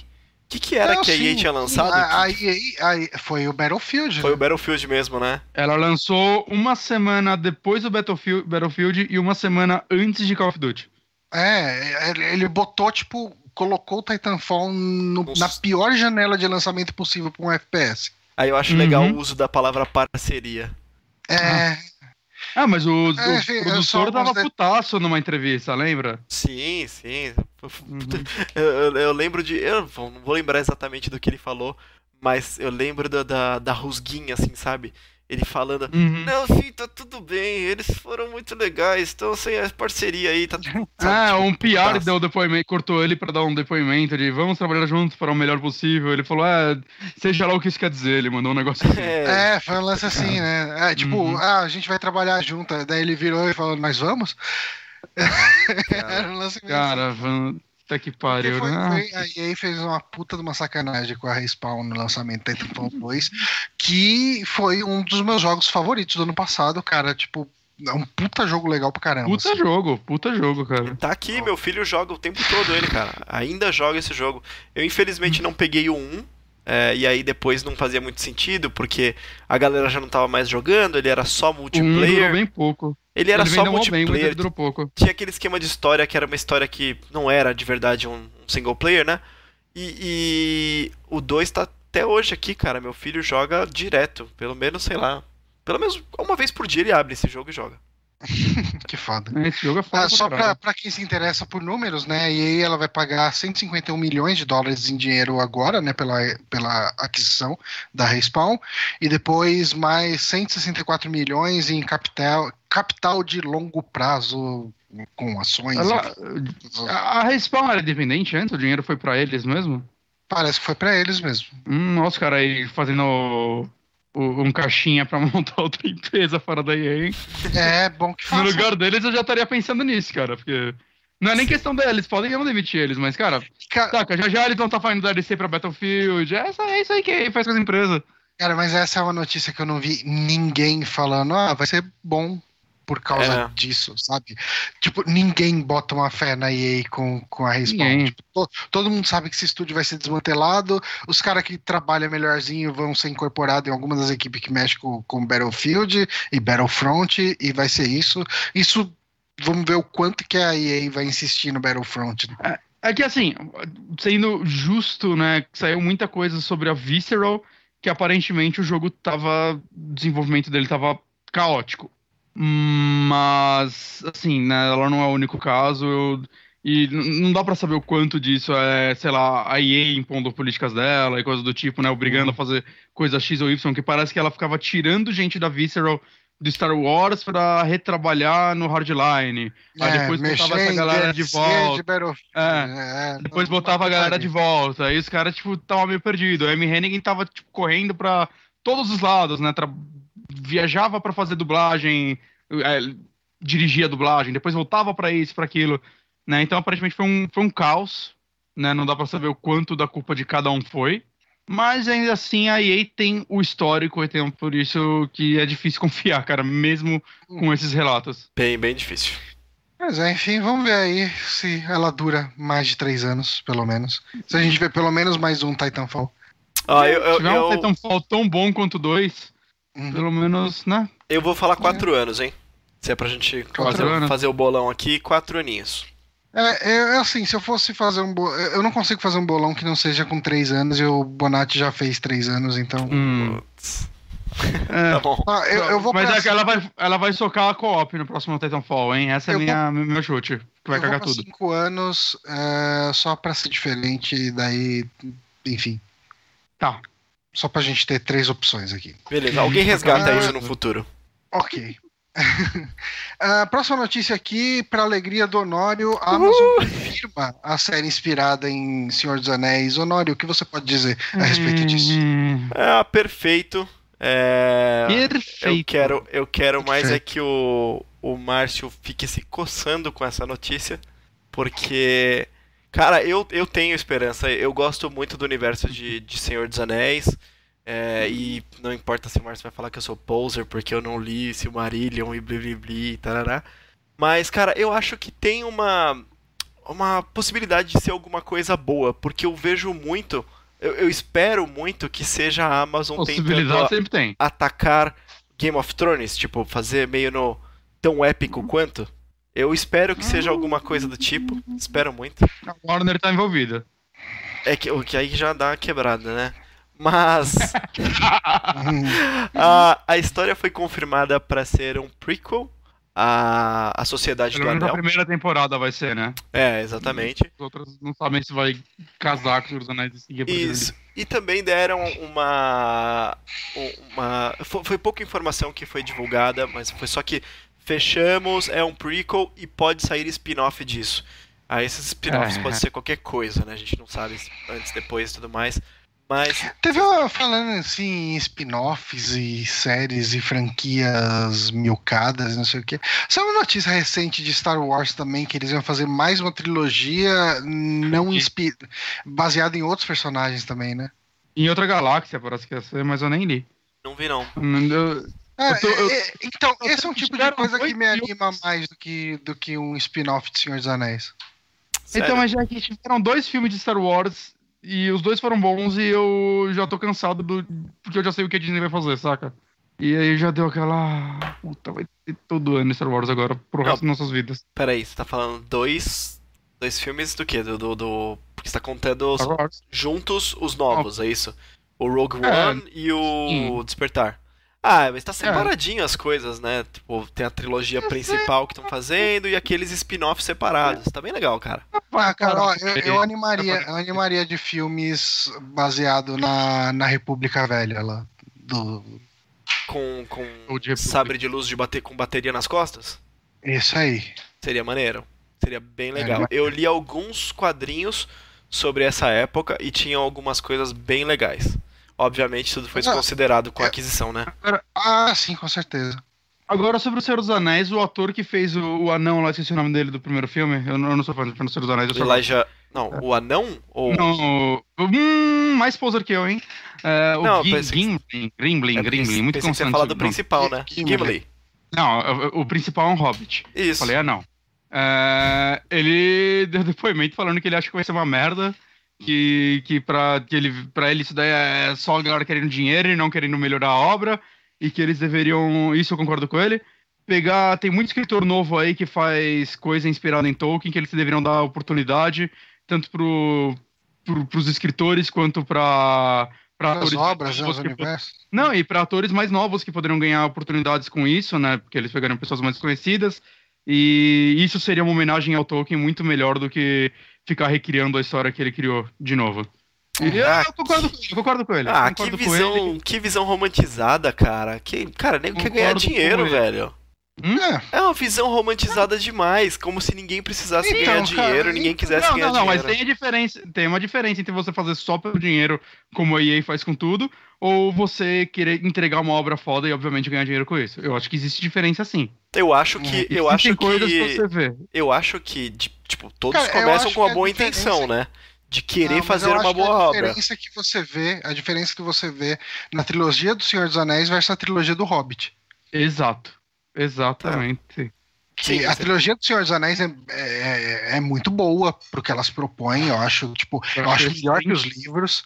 O que, que era Não, que a EA tinha lançado? A, a EA, a EA foi o Battlefield. Foi o né? Battlefield mesmo, né? Ela lançou uma semana depois do Battlefield, Battlefield e uma semana antes de Call of Duty. É, ele- botou, tipo, colocou o Titanfall no- na pior janela de lançamento possível para um FPS. Aí eu acho Uhum. legal o uso da palavra parceria. É, Ah, mas o, o É, sim, eu produtor alguns de- putaço numa entrevista, lembra? Sim, sim. Uhum. Eu, eu- eu lembro de. Eu vou- não vou lembrar exatamente do que ele falou, mas eu lembro da, da, da rusguinha, assim, sabe? Ele falando. Uhum. Não, sim, tá tudo bem, eles foram muito legais, estão sem a parceria aí, tá [LAUGHS] tudo. Ah, um PR putaço. deu depoimento, cortou ele pra dar um depoimento de vamos trabalhar juntos para o melhor possível. Ele falou, ah, seja lá o que isso quer dizer, ele mandou um negócio [LAUGHS] assim. É, é, foi um lance assim, né? É, tipo, Uhum. ah, a gente vai trabalhar junto. Daí ele virou e falou, nós vamos? [LAUGHS] Era um lance meio Cara, até que pariu, foi, né? foi- a EA fez uma puta de uma sacanagem com a Respawn no lançamento da Titanfall 2, que foi um dos meus jogos favoritos do ano passado, cara. Tipo, é um puta jogo legal pra caramba. Puta assim. jogo, puta jogo, cara. Tá aqui, meu filho joga o tempo todo ele, cara. Ainda joga esse jogo. Eu infelizmente não peguei o 1. É, e aí depois não fazia muito sentido, porque a galera já não tava mais jogando, ele era só multiplayer. durou bem pouco. Ele era ele só bem, multiplayer. ele durou pouco. Tinha aquele esquema de história que era uma história que não era de verdade um, um single player, né? E, e o 2 tá até hoje aqui, cara. Meu filho joga direto. Pelo menos, sei lá. Pelo menos uma vez por dia ele abre esse jogo e joga. [LAUGHS] Que foda. Esse jogo é foda Ah, só pra pra, quem se interessa por números, né? A EA ela vai pagar 151 milhões de dólares em dinheiro agora, né? Pela, pela aquisição da Respawn. E depois mais 164 milhões em capital, capital de longo prazo com ações. Ela- enfim. a a Respawn era independente antes? O dinheiro foi pra eles mesmo? Parece que foi pra eles mesmo. Hum, nossa, os caras aí fazendo um caixinha pra [LAUGHS] montar outra empresa fora da EA, hein? É bom que [LAUGHS] No faça. lugar deles eu já estaria pensando nisso, cara, porque... Não é nem questão deles, podem não demitir eles, mas, cara, Ca- saca, já já eles vão estar fazendo DLC pra Battlefield, é, isso- é isso aí que faz com as empresas. Cara, mas essa é uma notícia que eu não vi ninguém falando, ah, vai ser bom por causa É. disso, sabe? Tipo, ninguém bota uma fé na EA com, com a Respawn. Tipo, to- todo mundo sabe que esse estúdio vai ser desmantelado, os caras que trabalham melhorzinho vão ser incorporados em algumas das equipes que mexem com, com Battlefield e Battlefront, e vai ser isso. Isso, vamos ver o quanto que a EA vai insistir no Battlefront. né? É que assim, sendo justo, né, saiu muita coisa sobre a Visceral, que aparentemente o jogo tava. O desenvolvimento dele tava caótico. Mas, assim, né, ela não é o único caso. eu- e não dá pra saber o quanto disso é, sei lá, a EA impondo políticas dela e coisas do tipo, né, obrigando a fazer coisa X ou Y, que parece que ela ficava tirando gente da Visceral do Star Wars pra retrabalhar no Hardline. Aí depois botava essa galera de volta. de Battlefield. É. é, Depois botava a galera de volta. Aí os caras, tipo, tava meio perdido. A Amy Hennigan tava, tipo, correndo pra todos os lados, né? Tra- Viajava pra fazer dublagem, é, dirigia a dublagem, depois voltava pra isso, pra aquilo, né? Então, aparentemente, foi um, foi um caos, né? Não dá pra saber o quanto da culpa de cada um foi. Mas ainda assim, a EA tem o histórico, então por isso que é difícil [LAUGHS] confiar, cara, mesmo com esses relatos. Bem, bem difícil. Mas é, enfim, vamos ver aí se ela dura mais de três anos, pelo menos. Se a gente vê pelo menos mais um Titanfall. Ah, eu, Se eu, tiver um eu, Titanfall tão bom quanto dois, Uhum. pelo menos, né? eu vou falar quatro anos, hein? Se é pra gente anos. fazer o bolão aqui, quatro aninhos. É, é, é assim, se eu fosse fazer um bolão. Eu não consigo fazer um bolão que não seja com três anos e o Bonatti já fez três anos, então. Hum, é. [LAUGHS] Tá bom. Ah, eu, eu vou Mas é ela vai, ela vai socar a co-op no próximo Titanfall, hein? Essa é minha, meu chute. Que vai eu vou cagar tudo. cinco anos é, só pra ser diferente, e daí. Enfim. Tá. Só pra gente ter três opções aqui. Beleza, alguém resgata Ah. isso no futuro. Ok. A [LAUGHS] próxima notícia aqui, para alegria do Honório, a Amazon confirma a série inspirada em Senhor dos Anéis. Honório, o que você pode dizer a respeito disso? Hum, Ah, perfeito. É... Eu Perfeito. quero, eu quero mais é Perfeito. que o, o Márcio fique se coçando com essa notícia, porque, cara, eu, eu tenho esperança. Eu gosto muito do universo de, de Senhor dos Anéis, é, e não importa se o Márcio vai falar que eu sou poser porque eu não li Silmarillion e blí blí, tarará. Mas, cara, eu acho que tem uma, uma possibilidade de ser alguma coisa boa, porque eu vejo muito, eu, eu espero muito que seja a Amazon tentando sempre tem. atacar Game of Thrones, tipo, fazer meio no tão épico quanto. Eu espero que seja alguma coisa do tipo, espero muito. A Warner tá envolvida. É que o que aí já dá uma quebrada, né? Mas [LAUGHS] a, a história foi confirmada pra ser um prequel à, à Sociedade Pelo do menos a Anel. primeira temporada vai ser, né? É, exatamente. As outras não sabem se vai casar com os anéis e Isso. E também deram uma. uma fo- foi pouca informação que foi divulgada, mas foi só que fechamos, é um prequel e pode sair spin-off disso. Aí esses spin-offs É. podem ser qualquer coisa, né? A gente não sabe antes, depois e tudo mais. Mas Teve uma, falando assim, em spin-offs e séries e franquias milcadas, não sei o quê. Saiu uma notícia recente de Star Wars também, que eles iam fazer mais uma trilogia não inspi... baseada em outros personagens também, né? Em outra galáxia, parece que ia ser, mas eu nem li. não vi não. Eu- É, Eu tô- eu- é, então, eu esse é um tipo de coisa que me anima filmes. mais do que, do que um spin-off de Senhor dos Anéis. Sério. Então, mas já que tiveram dois filmes de Star Wars E os dois foram bons e eu já tô cansado do. Porque eu já sei o que a Disney vai fazer, saca? E aí já deu aquela. Puta, vai ter todo ano Star Wars agora, pro Não. resto das nossas vidas. Peraí, você tá falando dois. Dois filmes do quê? Do. do, do- Porque você tá contando os- Star Wars. juntos os novos, é isso? O Rogue É, One e o sim. Despertar. Ah, mas tá É. separadinho as coisas, né? Tipo, tem a trilogia principal que estão fazendo e aqueles spin-offs separados. Tá bem legal, cara. Ah, cara, ó, eu, eu animaria, eu animaria de filmes baseado na, na República Velha lá. Do, Com, com de sabre de luz de bater com bateria nas costas. isso aí. Seria maneiro. Seria bem É, legal. mas- Eu li alguns quadrinhos sobre essa época e tinham algumas coisas bem legais. Obviamente, tudo foi Não, considerado com é- aquisição, né? Ah, sim, com certeza. Agora sobre o Senhor dos Anéis, o ator que fez o, o anão lá, esqueci o nome dele do primeiro filme. Eu não, eu não sou fã do Senhor dos Anéis, eu Elijah. Não, o anão? Ou. Não, hum, mais poser que eu, hein? É, o Não, Gim- pensei É, muito que você constante. falar do principal, né? Gimli. Gimli. Não, o, o principal é um hobbit. Isso. Falei, ah, não. É, ele deu depoimento falando que ele acha que vai ser uma merda. Que, que, que ele, pra ele isso daí é só a galera querendo dinheiro e não querendo melhorar a obra. E que eles deveriam. Isso eu concordo com ele. Pegar. Tem muito escritor novo aí que faz coisa inspirada em Tolkien, que eles deveriam dar oportunidade, tanto pro, pro, pros escritores quanto pra As atores obras, né, novos que não, e para atores mais novos que poderiam ganhar oportunidades com isso, né? Porque eles pegariam pessoas mais conhecidas. E isso seria uma homenagem ao Tolkien muito melhor do que ficar recriando a história que ele criou de novo. E Ah, eu, concordo com ele, eu concordo com ele. Ah, que ele. visão, que visão romantizada, cara. Que, cara, nem quer ganhar dinheiro, ele. velho. É, É uma visão romantizada demais, como se ninguém precisasse Então, ganhar cara, dinheiro, ninguém então- quisesse Não, ganhar não, não, mas dinheiro. tem a diferença, tem uma diferença entre você fazer só pelo dinheiro, como a EA faz com tudo, ou você querer entregar uma obra foda e obviamente ganhar dinheiro com isso. Eu acho que existe diferença sim. Eu acho que, Existem eu acho que, eu acho que, de- tipo, todos Cara, começam com uma a boa intenção, né? De querer Não, fazer uma boa a obra. diferença que você vê, a diferença que você vê na trilogia do Senhor dos Anéis versus a trilogia do Hobbit. Exato. Exatamente. Sim, Que a trilogia do Senhor dos Anéis é, é, é muito boa pro que elas propõem, eu acho, tipo, Eu eu acho melhor que os livros.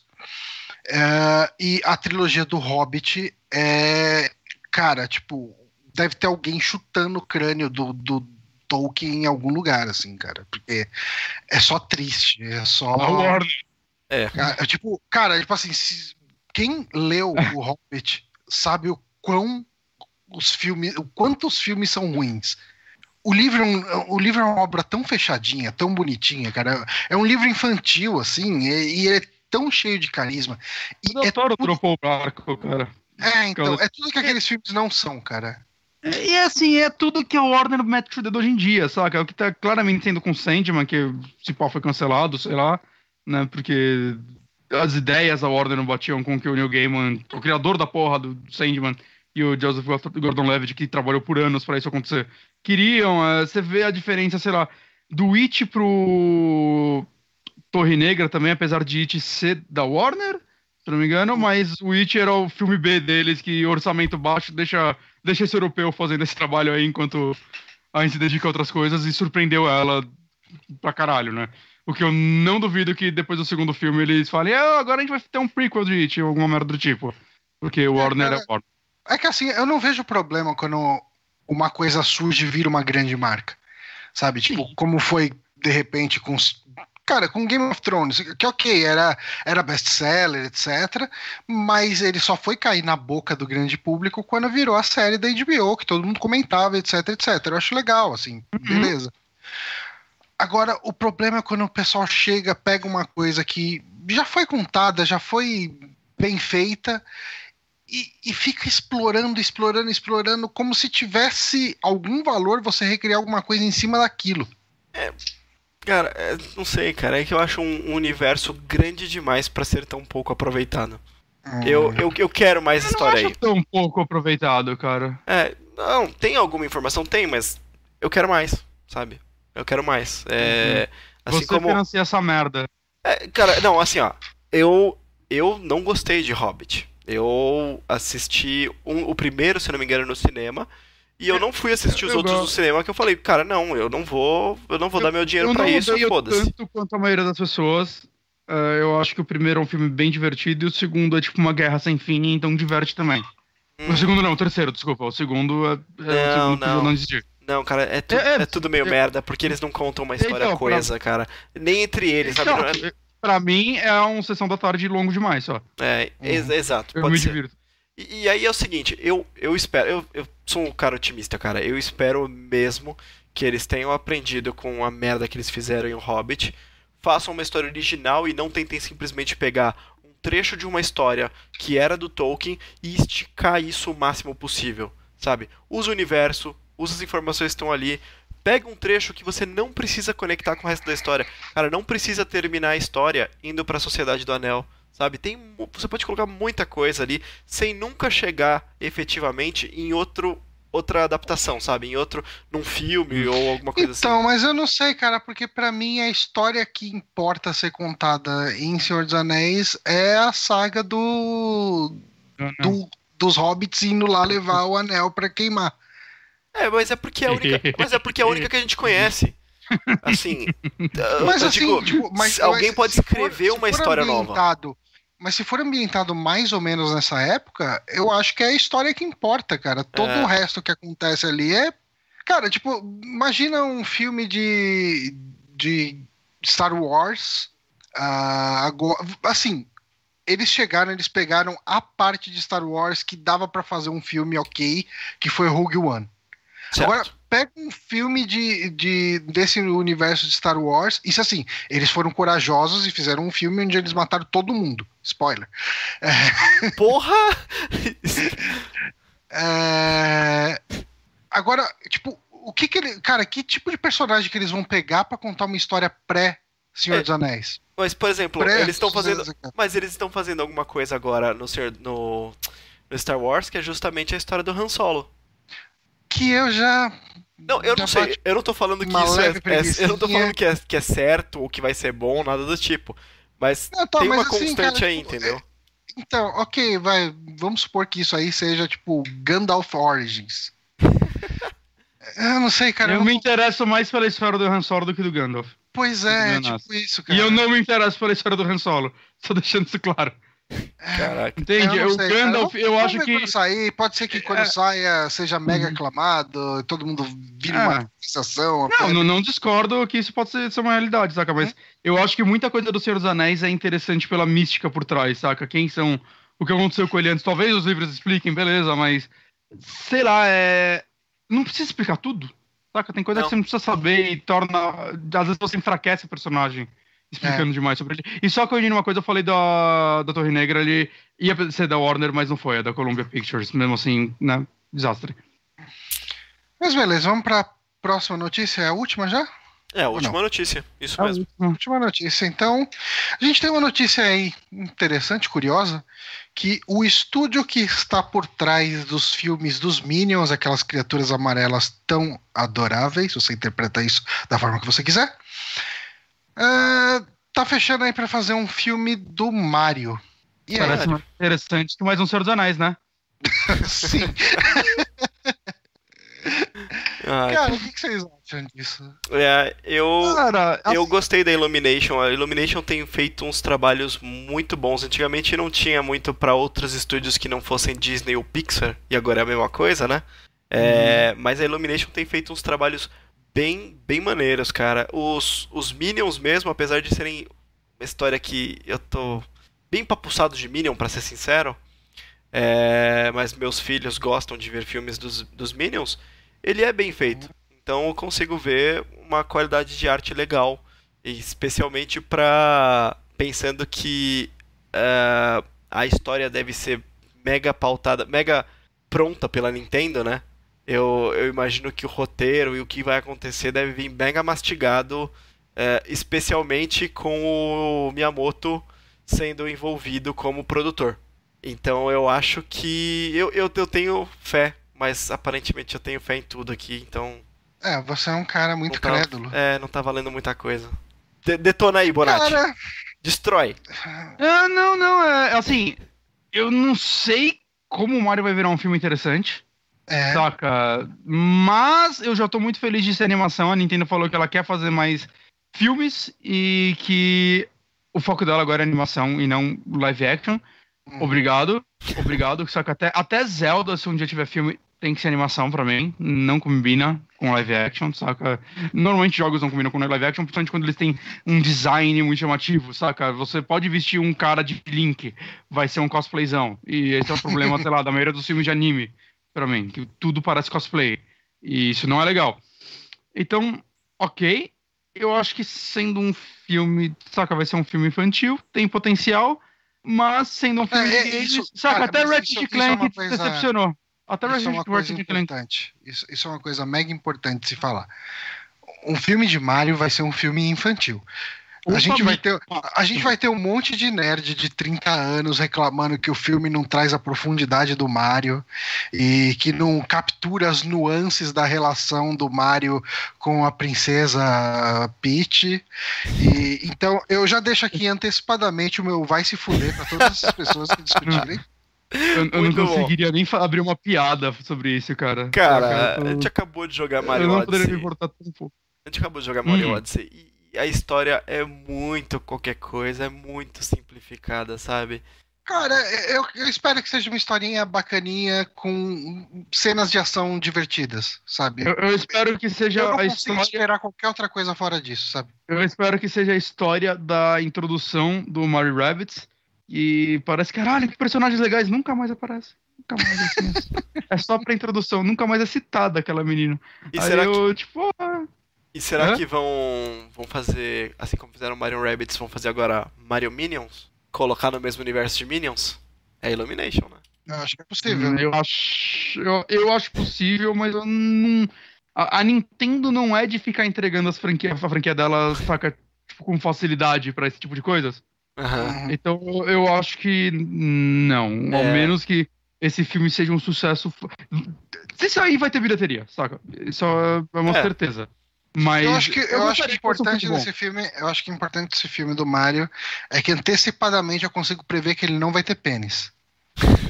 É, e a trilogia do Hobbit é, cara, tipo, deve ter alguém chutando o crânio do, do Tolkien em algum lugar, assim, cara, porque é só triste, é só. A Warner. Cara, é tipo, cara, tipo assim, se- quem leu [LAUGHS] o Hobbit sabe o quão os filmes, o quanto os filmes são ruins. O livro, é o livro é uma obra tão fechadinha, tão bonitinha, cara. É um livro infantil, assim, e, e ele é tão cheio de carisma. E O é, Doutor dropou o barco, cara. é, então, é tudo que aqueles filmes não são, cara. E assim, é tudo que a Warner mete pro dedo hoje em dia, saca? É o que tá claramente sendo com Sandman, que se pau foi cancelado, sei lá, né? Porque as ideias da Warner não batiam com o que o Neil Gaiman, o criador da porra do Sandman, e o Joseph Gordon-Levitt, que trabalhou por anos pra isso acontecer, queriam. eh, Você vê a diferença, sei lá, do It pro Torre Negra também, apesar de It ser da Warner, se não me engano, mas o It era o filme B deles, que orçamento baixo deixa, deixa esse europeu fazendo esse trabalho aí enquanto a gente se dedica a outras coisas e surpreendeu ela pra caralho, né? O que eu não duvido que depois do segundo filme eles falem, ah, agora a gente vai ter um prequel de It, ou alguma merda do tipo. Porque o Warner cara, é Warner. É que assim, eu não vejo problema quando uma coisa surge e vira uma grande marca. Sabe? Tipo, como foi de repente com. Cara, com Game of Thrones, que ok, era, era best-seller, etc. Mas ele só foi cair na boca do grande público quando virou a série da HBO, que todo mundo comentava, etc, etc. Eu acho legal, assim, beleza. Agora, o problema é quando o pessoal chega, pega uma coisa que já foi contada, já foi bem feita, e, e fica explorando, explorando, explorando, como se tivesse algum valor você recriar alguma coisa em cima daquilo. Cara, é, não sei, cara. É que eu acho um, universo grande demais pra ser tão pouco aproveitado. Eu, eu, eu quero mais Eu história não aí. acho tão pouco aproveitado, cara. É, não, tem alguma informação? Tem, mas eu quero mais, sabe? Eu quero mais. É, assim Você como. financia essa merda. É, cara, não, assim, ó. Eu, eu não gostei de Hobbit. Eu assisti um- o primeiro, se não me engano, no cinema. E eu não fui assistir os Eu outros gosto. cinema, que eu falei, cara, não, eu não vou. Eu não vou dar meu dinheiro eu pra não isso, foda-se. tanto quanto a maioria das pessoas. uh, eu acho que o primeiro é um filme bem divertido e o segundo é tipo uma guerra sem fim, então diverte também. Hum. O segundo não, o terceiro, desculpa. O segundo é, é não, o segundo não. não existir. Não, cara, é, tu, é, é, é tudo meio é, merda, porque eles não contam uma história então, coesa, pra... cara. Nem entre eles, sabe? Então, pra mim é uma sessão da tarde longo demais, só. É, ex exato. Eu me divirto. E, e, aí é o seguinte, eu, eu espero, eu, eu sou um cara otimista, cara. Eu espero mesmo que eles tenham aprendido com a merda que eles fizeram em O Hobbit, façam uma história original e não tentem simplesmente pegar um trecho de uma história que era do Tolkien e esticar isso o máximo possível, sabe? Usa o universo, usa as informações que estão ali, pega um trecho que você não precisa conectar com o resto da história. Cara, não precisa terminar a história indo para a Sociedade do Anel, sabe? Tem, você pode colocar muita coisa ali sem nunca chegar efetivamente em outro outra adaptação, sabe? Em outro, num filme ou alguma coisa então, assim. Então, mas eu não sei, cara, porque para mim a história que importa ser contada em Senhor dos Anéis é a saga do, do dos hobbits indo lá levar o anel para queimar. É, mas é porque é a única, [LAUGHS] mas é porque é a única que a gente conhece. Assim, [LAUGHS] mas, assim digo, tipo, mas, alguém mas, pode escrever for, uma história nova. Mas se for ambientado mais ou menos nessa época, eu acho que é a história que importa, cara. Todo é. o resto que acontece ali é. Cara, tipo, imagina um filme de, de Star Wars. Uh, agora, assim, eles chegaram, eles pegaram a parte de Star Wars que dava para fazer um filme ok, que foi Rogue One. Certo. Agora, pega um filme de, de, desse universo de Star Wars. Isso assim, eles foram corajosos e fizeram um filme onde eles mataram todo mundo. Spoiler. É... Porra! [LAUGHS] é... Agora, tipo, o que que ele. Cara, que tipo de personagem que eles vão pegar para contar uma história pré Senhor é, dos Anéis? Mas, por exemplo, pré eles estão fazendo. Mas eles estão fazendo alguma coisa agora no, no, no Star Wars que é justamente a história do Han Solo que eu já. Não, eu não sei. Eu não tô falando que isso é, é, Eu não tô falando que é, que é certo ou que vai ser bom, nada do tipo. Mas não, tá, tem mas uma assim, constante cara, aí, tipo, entendeu? É, então, ok, vai. Vamos supor que isso aí seja tipo Gandalf Origins. [LAUGHS] eu não sei, cara. Eu, eu me interesso mais pela história do Han Solo do que do Gandalf. Pois é, tipo isso, cara. E eu não me interesso pela história do Han Solo. Só deixando isso claro. Caraca. Entende? Eu o Gandalf, eu, acho que. Sair, pode ser que quando é... saia seja mega uhum. aclamado, todo mundo vire é. uma sensação. Não, não, não, discordo que isso pode ser, ser uma realidade, saca? Mas eu acho que muita coisa do Senhor dos Anéis é interessante pela mística por trás, saca? Quem são. O que aconteceu com ele antes. Talvez os livros expliquem, beleza, mas. Sei lá, é. Não precisa explicar tudo. Saca? Tem coisa não. que você não precisa saber e torna. Às vezes você enfraquece o personagem explicando é. demais sobre ele. E só corrigindo uma coisa, eu falei da, da Torre Negra, ele ia ser da Warner, mas não foi, é da Columbia Pictures, mesmo assim, né? Desastre. Mas beleza, vamos pra próxima notícia, é a última já? É, a última notícia, isso a mesmo. Última notícia. Então, a gente tem uma notícia aí interessante, curiosa, que o estúdio que está por trás dos filmes dos Minions, aquelas criaturas amarelas tão adoráveis, você interpreta isso da forma que você quiser, Uh, tá fechando aí pra fazer um filme do Mario. E Parece mais interessante que mais um Senhor dos Anéis, né? [LAUGHS] [LAUGHS] Sim. Ai, Cara, o que, vocês acham disso? É, eu, Cara, eu gostei da Illumination. A Illumination tem feito uns trabalhos muito bons. Antigamente não tinha muito para outros estúdios que não fossem Disney ou Pixar, e agora é a mesma coisa, né? É, uhum. Mas a Illumination tem feito uns trabalhos bem, bem maneiros, cara. Os, os Minions mesmo, apesar de serem uma história que eu tô bem papuçado de Minion, para ser sincero, é, mas meus filhos gostam de ver filmes dos, dos Minions, ele é bem feito. Então eu consigo ver uma qualidade de arte legal, especialmente para pensando que uh, a história deve ser mega pautada, mega pronta pela Nintendo, né? Eu, eu imagino que o roteiro e o que vai acontecer deve vir mega mastigado, é, especialmente com o Miyamoto sendo envolvido como produtor. Então eu acho que. Eu, eu, eu tenho fé, mas aparentemente eu tenho fé em tudo aqui, então. É, você é um cara muito tá, crédulo. É, não tá valendo muita coisa. De, detona aí, Bonatti. Cara... Destrói. Ah, não, não, é assim. Eu não sei como o Mario vai virar um filme interessante. É. Saca? Mas eu já tô muito feliz de ser animação. A Nintendo falou que ela quer fazer mais filmes e que o foco dela agora é animação e não live action. Uhum. Obrigado. Obrigado. Que até, até Zelda, se um dia tiver filme, tem que ser animação pra mim. Não combina com live action, saca? Normalmente jogos não combinam com live action, principalmente quando eles têm um design muito chamativo, saca? Você pode vestir um cara de Link, vai ser um cosplayzão. E esse é o problema, [LAUGHS] sei lá, da maioria dos filmes de anime, pra mim, que tudo parece cosplay. E isso não é legal. Então, ok. Eu acho que sendo um filme, saca, vai ser um filme infantil, tem potencial, mas sendo um filme É, de é, games, isso- saca, cara, até Ratchet isso- isso é Clank uma coisa- decepcionou. Até Isso é uma Ratchet, coisa Ratchet Clank. importante. Isso, isso é uma coisa mega importante de se falar. Um filme de Mario vai ser um filme infantil. A gente, vai ter, a gente vai ter um monte de nerd de 30 anos reclamando que o filme não traz a profundidade do Mario e que não captura as nuances da relação do Mario com a princesa Peach. E, então eu já deixo aqui antecipadamente o meu vai se fuder para todas essas pessoas que discutirem. [LAUGHS] Eu, eu não Muito bom. conseguiria nem abrir uma piada sobre isso, cara. Cara, Saca? a eu, gente acabou de jogar eu Mario não poderia me Odyssey. importar tão pouco. A gente acabou de jogar Mario Hum. Odyssey e a história é muito qualquer coisa, é muito simplificada, sabe? Cara, eu, eu espero que seja uma historinha bacaninha com cenas de ação divertidas, sabe? Eu, eu espero que seja Eu não a história. esperar qualquer outra coisa fora disso, sabe? Eu espero que seja a história da introdução do Mario Rabbits. E parece, caralho, que personagens legais. Nunca mais aparece. Nunca mais assim. [LAUGHS] é só pra introdução. Nunca mais é citada aquela menina. E Aí será, que, eu, tipo, ah, e será Hã? que vão, vão fazer, assim como fizeram Mario Rabbids, vão fazer agora Mario Minions? Colocar no mesmo universo de Minions? É Illumination, né? Eu acho que é possível. eu acho. Eu, eu acho possível, mas eu não. A, a Nintendo não é de ficar entregando as franquias, a franquia dela, saca, tipo, com facilidade pra esse tipo de coisas. Uhum. Então eu- acho que não. Ao É. menos que esse filme seja um sucesso. Se sair, vai ter bilheteria, saca? Isso é uma É. certeza. Mas. Eu acho que, eu acho que um importante desse filme, eu acho que importante desse filme do Mario é que antecipadamente eu consigo prever que ele não vai ter pênis.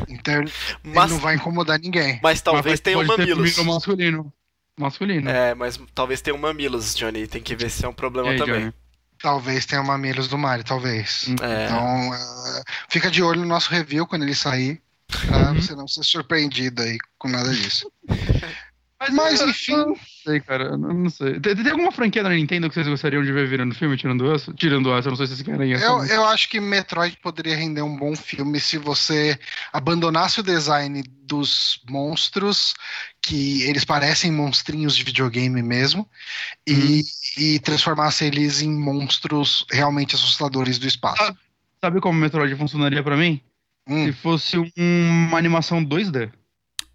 Então ele Mas, não vai incomodar ninguém. mas talvez Mas pode ter mamilos. masculino. Masculino. É, mas talvez tenham mamilos, Johnny. Tem que ver se é um problema aí, também. Johnny? Talvez tenha mamilos do Mario, talvez. Hum. É. Então, eh, fica de olho no nosso review quando ele sair, pra Uhum. você não ser surpreendido aí com nada disso. [LAUGHS] Mas, Mas, eu- enfim. Não sei, cara. eu Não sei. Tem, tem alguma franquia da Nintendo que vocês gostariam de ver virando filme, tirando essa? Tirando essa, eu não sei se vocês querem essa. Eu, mas- eu acho que Metroid poderia render um bom filme se você abandonasse o design dos monstros, que eles parecem monstrinhos de videogame mesmo, e, e transformasse eles em monstros realmente assustadores do espaço. Sabe como Metroid funcionaria pra mim? Hum. Se fosse um- uma animação 2D.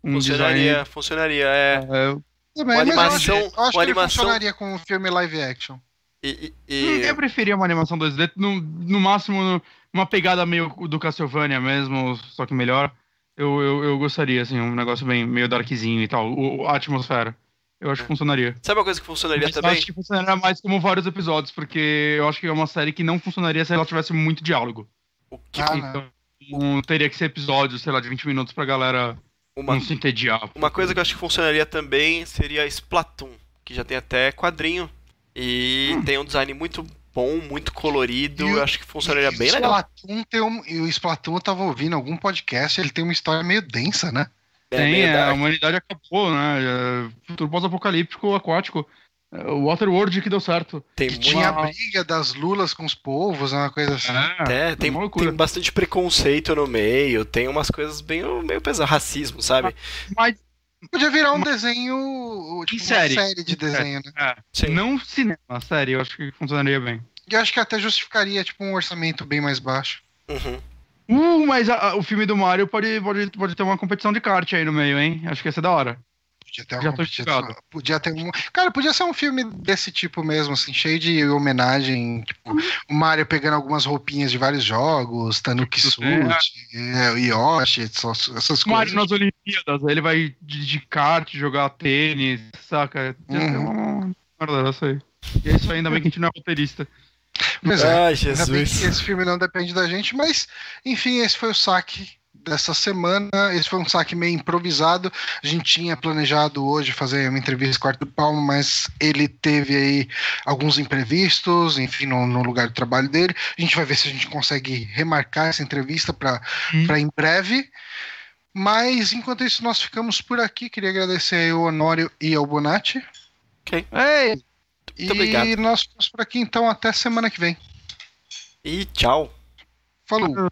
Um Funcionaria, funcionaria, é. design. é, Também, Uma mas eu acho- animação- eu acho, uma que ele animação- funcionaria com um filme live action. E, e- Hum, e- Eu preferia uma animação 2D, no, no máximo uma pegada meio do Castlevania mesmo, só que melhor. Eu, eu, eu gostaria, assim, um negócio bem meio darkzinho e tal, o, a atmosfera. Eu acho que funcionaria. Sabe uma coisa que funcionaria Mas eu também? acho que funcionaria mais como vários episódios, porque eu acho que é uma série que não funcionaria se ela tivesse muito diálogo. O que, Ah, então, não teria que ser episódios, sei lá, de 20 minutos pra galera uma, não se entediar. uma coisa que eu acho que funcionaria também seria Splatoon, que já tem até quadrinho. E Hum. tem um design muito bom, muito colorido. E Eu acho que funcionaria E bem o legal. Splatoon tem um, e o Splatoon eu tava ouvindo algum podcast, ele tem uma história meio densa, né? Tem, meio é, a humanidade acabou, né? É, Futuro pós-apocalíptico, aquático. É, O Waterworld que deu certo. Tem Que tinha a briga das lulas com os povos, uma coisa assim. É, tem, uma loucura. tem bastante preconceito no meio, tem umas coisas bem meio pesadas, racismo, sabe? Mas Podia virar um desenho, tipo, série. uma série de desenho, né? é, não cinema, série, eu acho que funcionaria bem. E eu acho que até justificaria, tipo, um orçamento bem mais baixo. Uhum. Uh, mas a- a- o filme do Mario pode, pode, pode ter uma competição de kart aí no meio, hein? Acho que ia ser da hora. Podia ter chegado. Podia ter um. Cara, podia ser um filme desse tipo mesmo, assim, cheio de homenagem. Tipo, Uhum. o Mario pegando algumas roupinhas de vários jogos, Tanuki Suit, é, o Yoshi, essas essas O Mario coisas. nas Olimpíadas, aí ele vai de, de kart, jogar tênis, saca? Ia ser Uhum. uma merda dessa aí. E é isso aí, ainda bem que a gente não é roteirista. Pois é. Ai, Ainda bem que Jesus. esse filme não depende da gente, mas, enfim, esse foi o saque dessa semana. Esse foi um saque meio improvisado. A gente tinha planejado hoje fazer uma entrevista com o Arthur Palma, mas ele teve aí alguns imprevistos, enfim, no, no lugar de trabalho dele. A gente vai ver se a gente consegue remarcar essa entrevista para hum. em breve. Mas enquanto isso, nós ficamos por aqui. Queria agradecer ao Honório e ao Bonatti. Ok. Ei, Muito e obrigado. nós ficamos por aqui, então, até semana que vem. E tchau. Falou.